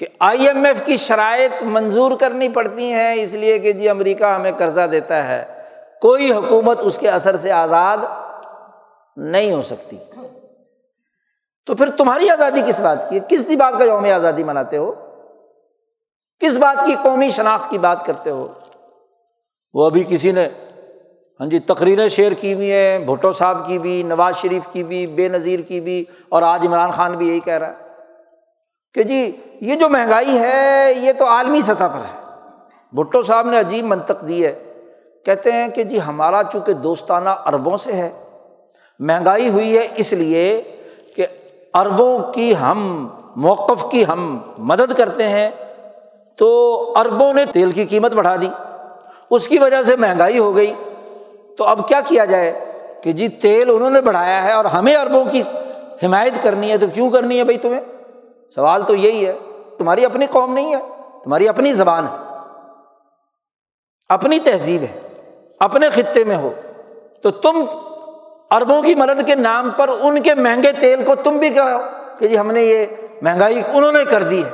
کہ آئی ایم ایف کی شرائط منظور کرنی پڑتی ہیں، اس لیے کہ جی امریکہ ہمیں قرضہ دیتا ہے۔ کوئی حکومت اس کے اثر سے آزاد نہیں ہو سکتی۔ تو پھر تمہاری آزادی کس بات کی؟ ہے کس بات کا یوم آزادی مناتے ہو؟ کس بات کی قومی شناخت کی بات کرتے ہو؟ وہ ابھی کسی نے ہاں جی تقریریں شیئر کی ہوئی ہیں، بھٹو صاحب کی بھی، نواز شریف کی بھی، بے نظیر کی بھی، اور آج عمران خان بھی یہی کہہ رہا ہے۔ کہ جی یہ جو مہنگائی ہے، یہ تو عالمی سطح پر ہے۔ بھٹو صاحب نے عجیب منطق دی ہے۔ کہتے ہیں کہ جی ہمارا چونکہ دوستانہ اربوں سے ہے، مہنگائی ہوئی ہے اس لیے کہ اربوں کی ہم، موقف کی ہم مدد کرتے ہیں، تو اربوں نے تیل کی قیمت بڑھا دی۔ اس کی وجہ سے مہنگائی ہو گئی۔ تو اب کیا کیا جائے کہ جی تیل انہوں نے بڑھایا ہے اور ہمیں اربوں کی حمایت کرنی ہے تو کیوں کرنی ہے بھائی تمہیں؟ سوال تو یہی ہے، تمہاری اپنی قوم نہیں ہے، تمہاری اپنی زبان ہے، اپنی تہذیب ہے، اپنے خطے میں ہو۔ تو تم اربوں کی مدد کے نام پر ان کے مہنگے تیل کو تم بھی کہو کہ جی ہم نے یہ مہنگائی انہوں نے کر دی ہے۔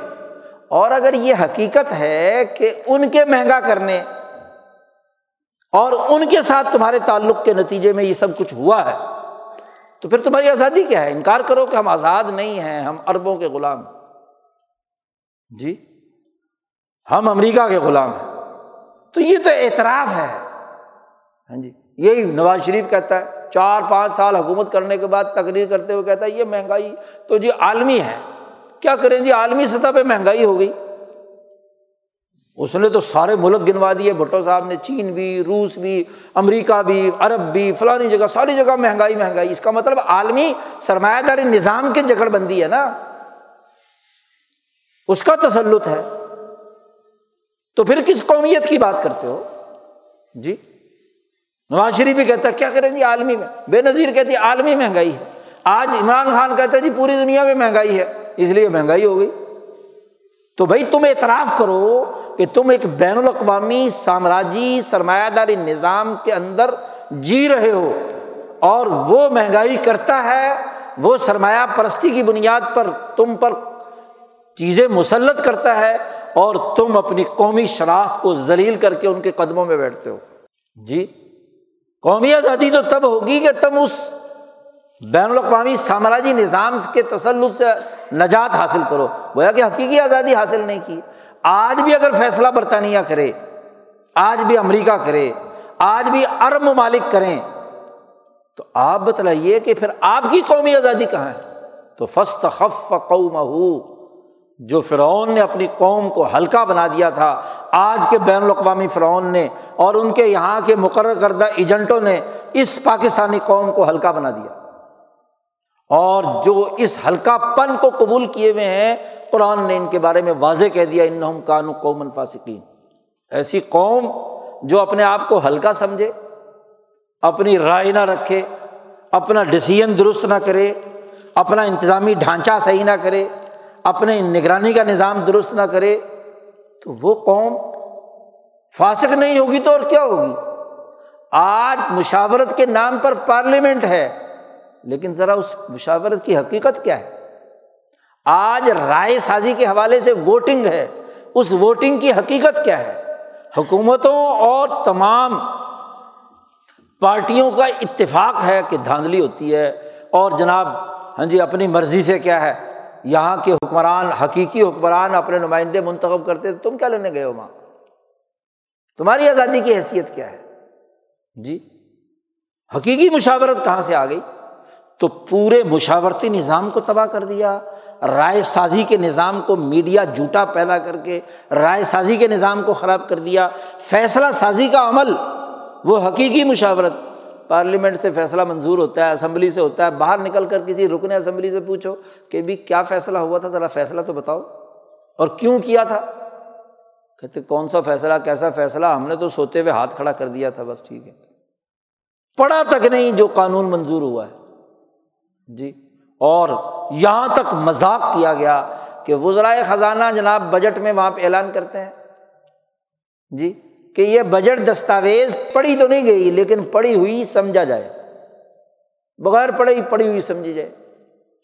اور اگر یہ حقیقت ہے کہ ان کے مہنگا کرنے اور ان کے ساتھ تمہارے تعلق کے نتیجے میں یہ سب کچھ ہوا ہے۔ تو پھر تمہاری آزادی کیا ہے؟ انکار کرو کہ ہم آزاد نہیں ہیں، ہم اربوں کے غلام جی؟ ہم امریکہ کے غلام ہیں۔ تو یہ تو اعتراف ہے۔ ہاں جی یہی نواز شریف کہتا ہے، چار پانچ سال حکومت کرنے کے بعد تقریر کرتے ہوئے کہتا ہے، یہ مہنگائی تو جی عالمی ہے۔ کیا کریں جی عالمی سطح پہ مہنگائی ہو گئی۔ اس نے تو سارے ملک گنوا دیے، بھٹو صاحب نے چین بھی، روس بھی، امریکہ بھی، عرب بھی، فلانی جگہ، ساری جگہ مہنگائی مہنگائی۔ اس کا مطلب عالمی سرمایہ داری نظام کی جگڑ بندی ہے نا۔ اس کا تسلط ہے۔ تو پھر کس قومیت کی بات کرتے ہو؟ جی نواز شریف بھی کہتا ہے، کیا کریں جی عالمی میں؟ بے نظیر کہتی عالمی مہنگائی ہے۔ آج عمران خان کہتا ہے جی پوری دنیا میں مہنگائی ہے، اس لیے مہنگائی ہو گئی۔ تو بھائی تم اعتراف کرو کہ تم ایک بین الاقوامی سامراجی سرمایہ داری نظام کے اندر جی رہے ہو اور وہ مہنگائی کرتا ہے، وہ سرمایہ پرستی کی بنیاد پر تم پر چیزیں مسلط کرتا ہے اور تم اپنی قومی شناخت کو ذلیل کر کے ان کے قدموں میں بیٹھتے ہو۔ جی قومی آزادی تو تب ہوگی کہ تم اس بین الاقوامی سامراجی نظام کے تسلط سے نجات حاصل کرو۔ گویا کہ حقیقی آزادی حاصل نہیں کی۔ آج بھی اگر فیصلہ برطانیہ کرے، آج بھی امریکہ کرے، آج بھی ارب ممالک کریں، تو آپ بتلائیے کہ پھر آپ کی قومی آزادی کہاں ہے؟ تو فسٹ خف قوم جو فرعون نے اپنی قوم کو ہلکا بنا دیا تھا۔ آج کے بین الاقوامی فرعون نے اور ان کے یہاں کے مقرر کردہ ایجنٹوں نے اس پاکستانی قوم کو ہلکا بنا دیا۔ اور جو اس ہلکا پن کو قبول کیے ہوئے ہیں، قرآن نے ان کے بارے میں واضح کہہ دیا ان کانو قومن فاسقین۔ ایسی قوم جو اپنے آپ کو ہلکا سمجھے، اپنی رائے نہ رکھے، اپنا ڈسیزن درست نہ کرے، اپنا انتظامی ڈھانچہ صحیح نہ کرے، اپنے نگرانی کا نظام درست نہ کرے، تو وہ قوم فاسق نہیں ہوگی تو اور کیا ہوگی؟ آج مشاورت کے نام پر پارلیمنٹ ہے۔ لیکن ذرا اس مشاورت کی حقیقت کیا ہے؟ آج رائے سازی کے حوالے سے ووٹنگ ہے، اس ووٹنگ کی حقیقت کیا ہے؟ حکومتوں اور تمام پارٹیوں کا اتفاق ہے کہ دھاندلی ہوتی ہے۔ اور جناب ہاں جی اپنی مرضی سے کیا ہے؟ یہاں کے حکمران، حقیقی حکمران اپنے نمائندے منتخب کرتے تو تم کیا لینے گئے ہو وہاں؟ تمہاری آزادی کی حیثیت کیا ہے؟ جی حقیقی مشاورت کہاں سے آ گئی؟ تو پورے مشاورتی نظام کو تباہ کر دیا، رائے سازی کے نظام کو میڈیا جھوٹا پیدا کر کے، رائے سازی کے نظام کو خراب کر دیا۔ فیصلہ سازی کا عمل، وہ حقیقی مشاورت۔ پارلیمنٹ سے فیصلہ منظور ہوتا ہے، اسمبلی سے ہوتا ہے، باہر نکل کر کسی رکن اسمبلی سے پوچھو کہ بھی کیا فیصلہ ہوا تھا، ذرا فیصلہ تو بتاؤ۔ اور کیوں کیا تھا؟ کہتے کون سا فیصلہ، کیسا فیصلہ؟ ہم نے تو سوتے ہوئے ہاتھ کھڑا کر دیا تھا، بس ٹھیک ہے۔ پڑھا تک نہیں جو قانون منظور ہوا ہے۔ جی اور یہاں تک مذاق کیا گیا کہ وزرائے خزانہ جناب بجٹ میں وہاں پہ اعلان کرتے ہیں۔ جی کہ یہ بجٹ دستاویز پڑھی تو نہیں گئی لیکن پڑھی ہوئی سمجھا جائے۔ بغیر پڑھی پڑھی ہوئی سمجھی جائے۔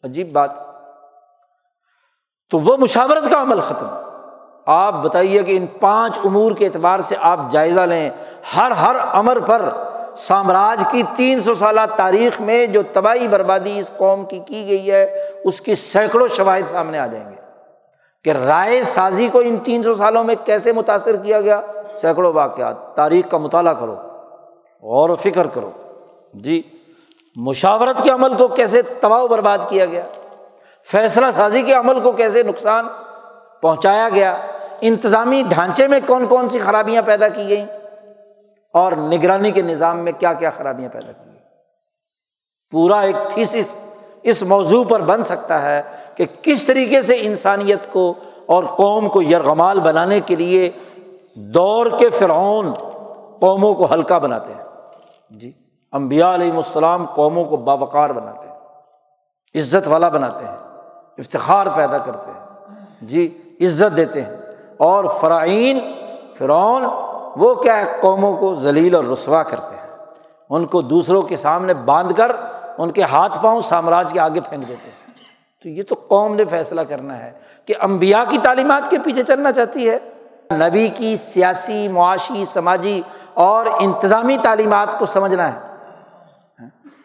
عجیب بات۔ تو وہ مشاورت کا عمل ختم۔ آپ بتائیے کہ ان پانچ امور کے اعتبار سے آپ جائزہ لیں۔ ہر ہر امر پر سامراج کی تین سو سالہ تاریخ میں جو تباہی بربادی اس قوم کی کی گئی ہے، اس کی سینکڑوں شواہد سامنے آ جائیں گے۔ کہ رائے سازی کو ان تین سو سالوں میں کیسے متاثر کیا گیا؟ سینکڑوں واقعات۔ تاریخ کا مطالعہ کرو، غور و فکر کرو۔ جی مشاورت کے عمل کو کیسے تباہ و برباد کیا گیا؟ فیصلہ سازی کے عمل کو کیسے نقصان پہنچایا گیا؟ انتظامی ڈھانچے میں کون کون سی خرابیاں پیدا کی گئیں؟ اور نگرانی کے نظام میں کیا کیا خرابیاں پیدا کی پورا ایک تھیسس اس موضوع پر بن سکتا ہے کہ کس طریقے سے انسانیت کو اور قوم کو یرغمال بنانے کے لیے دور کے فرعون قوموں کو ہلکا بناتے ہیں۔ جی امبیا علیہم السلام قوموں کو باوقار بناتے ہیں، عزت والا بناتے ہیں، افتخار پیدا کرتے ہیں۔ جی عزت دیتے ہیں۔ اور فرائین فرعون وہ کیا ہے؟ قوموں کو ذلیل اور رسوا کرتے ہیں۔ ان کو دوسروں کے سامنے باندھ کر ان کے ہاتھ پاؤں سامراج کے آگے پھینک دیتے ہیں۔ تو یہ تو قوم نے فیصلہ کرنا ہے کہ امبیا کی تعلیمات کے پیچھے چلنا چاہتی ہے۔ نبی کی سیاسی، معاشی، سماجی اور انتظامی تعلیمات کو سمجھنا ہے۔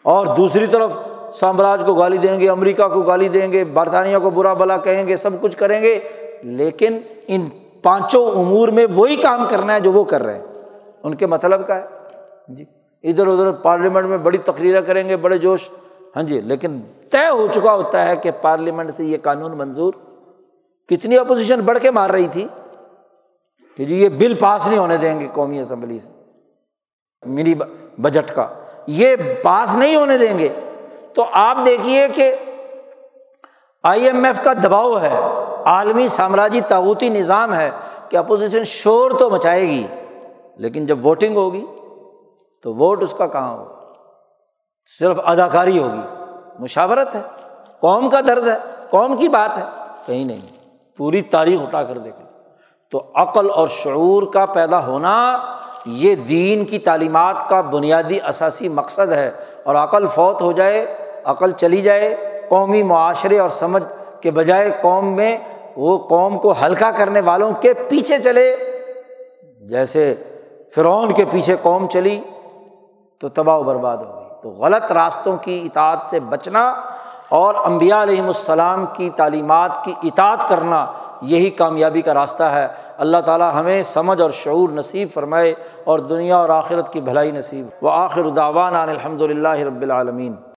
اور دوسری طرف سامراج کو گالی دیں گے، امریکہ کو گالی دیں گے، برطانیہ کو برا بلا کہیں گے، سب کچھ کریں گے۔ لیکن ان پانچوں امور میں وہی کام کرنا ہے جو وہ کر رہے ہیں۔ ان کے مطلب کا ہے۔ ہاں جی۔ ادھر ادھر پارلیمنٹ میں بڑی تقریریں کریں گے، بڑے جوش۔ ہاں جی لیکن طے ہو چکا ہوتا ہے کہ پارلیمنٹ سے یہ قانون منظور کتنی اپوزیشن بڑھ کے مار رہی تھی کہ جی یہ بل پاس نہیں ہونے دیں گے قومی اسمبلی سے۔ منی بجٹ کا۔ یہ پاس نہیں ہونے دیں گے۔ تو آپ دیکھیے کہ آئی ایم ایف کا دباؤ ہے۔ عالمی سامراجی تعوتی نظام ہے کہ اپوزیشن شور تو مچائے گی، لیکن جب ووٹنگ ہوگی تو ووٹ اس کا کہاں ہوگا؟ صرف اداکاری ہوگی۔ مشاورت ہے۔ قوم کا درد ہے۔ قوم کی بات ہے۔ کہیں نہیں۔ پوری تاریخ اٹھا کر دیکھ تو عقل اور شعور کا پیدا ہونا یہ دین کی تعلیمات کا بنیادی اثاثی مقصد ہے۔ اور عقل فوت ہو جائے، عقل چلی جائے، قومی معاشرے اور سمجھ کے بجائے قوم میں وہ قوم کو ہلکا کرنے والوں کے پیچھے چلے۔ جیسے فرعون کے پیچھے قوم چلی تو تباہ و برباد ہو گئی۔ تو غلط راستوں کی اطاعت سے بچنا اور امبیا علیہم السلام کی تعلیمات کی اطاعت کرنا یہی کامیابی کا راستہ ہے۔ اللہ تعالیٰ ہمیں سمجھ اور شعور نصیب فرمائے اور دنیا اور آخرت کی بھلائی نصیب۔ و آخر داوان الحمد للہ رب العالمین۔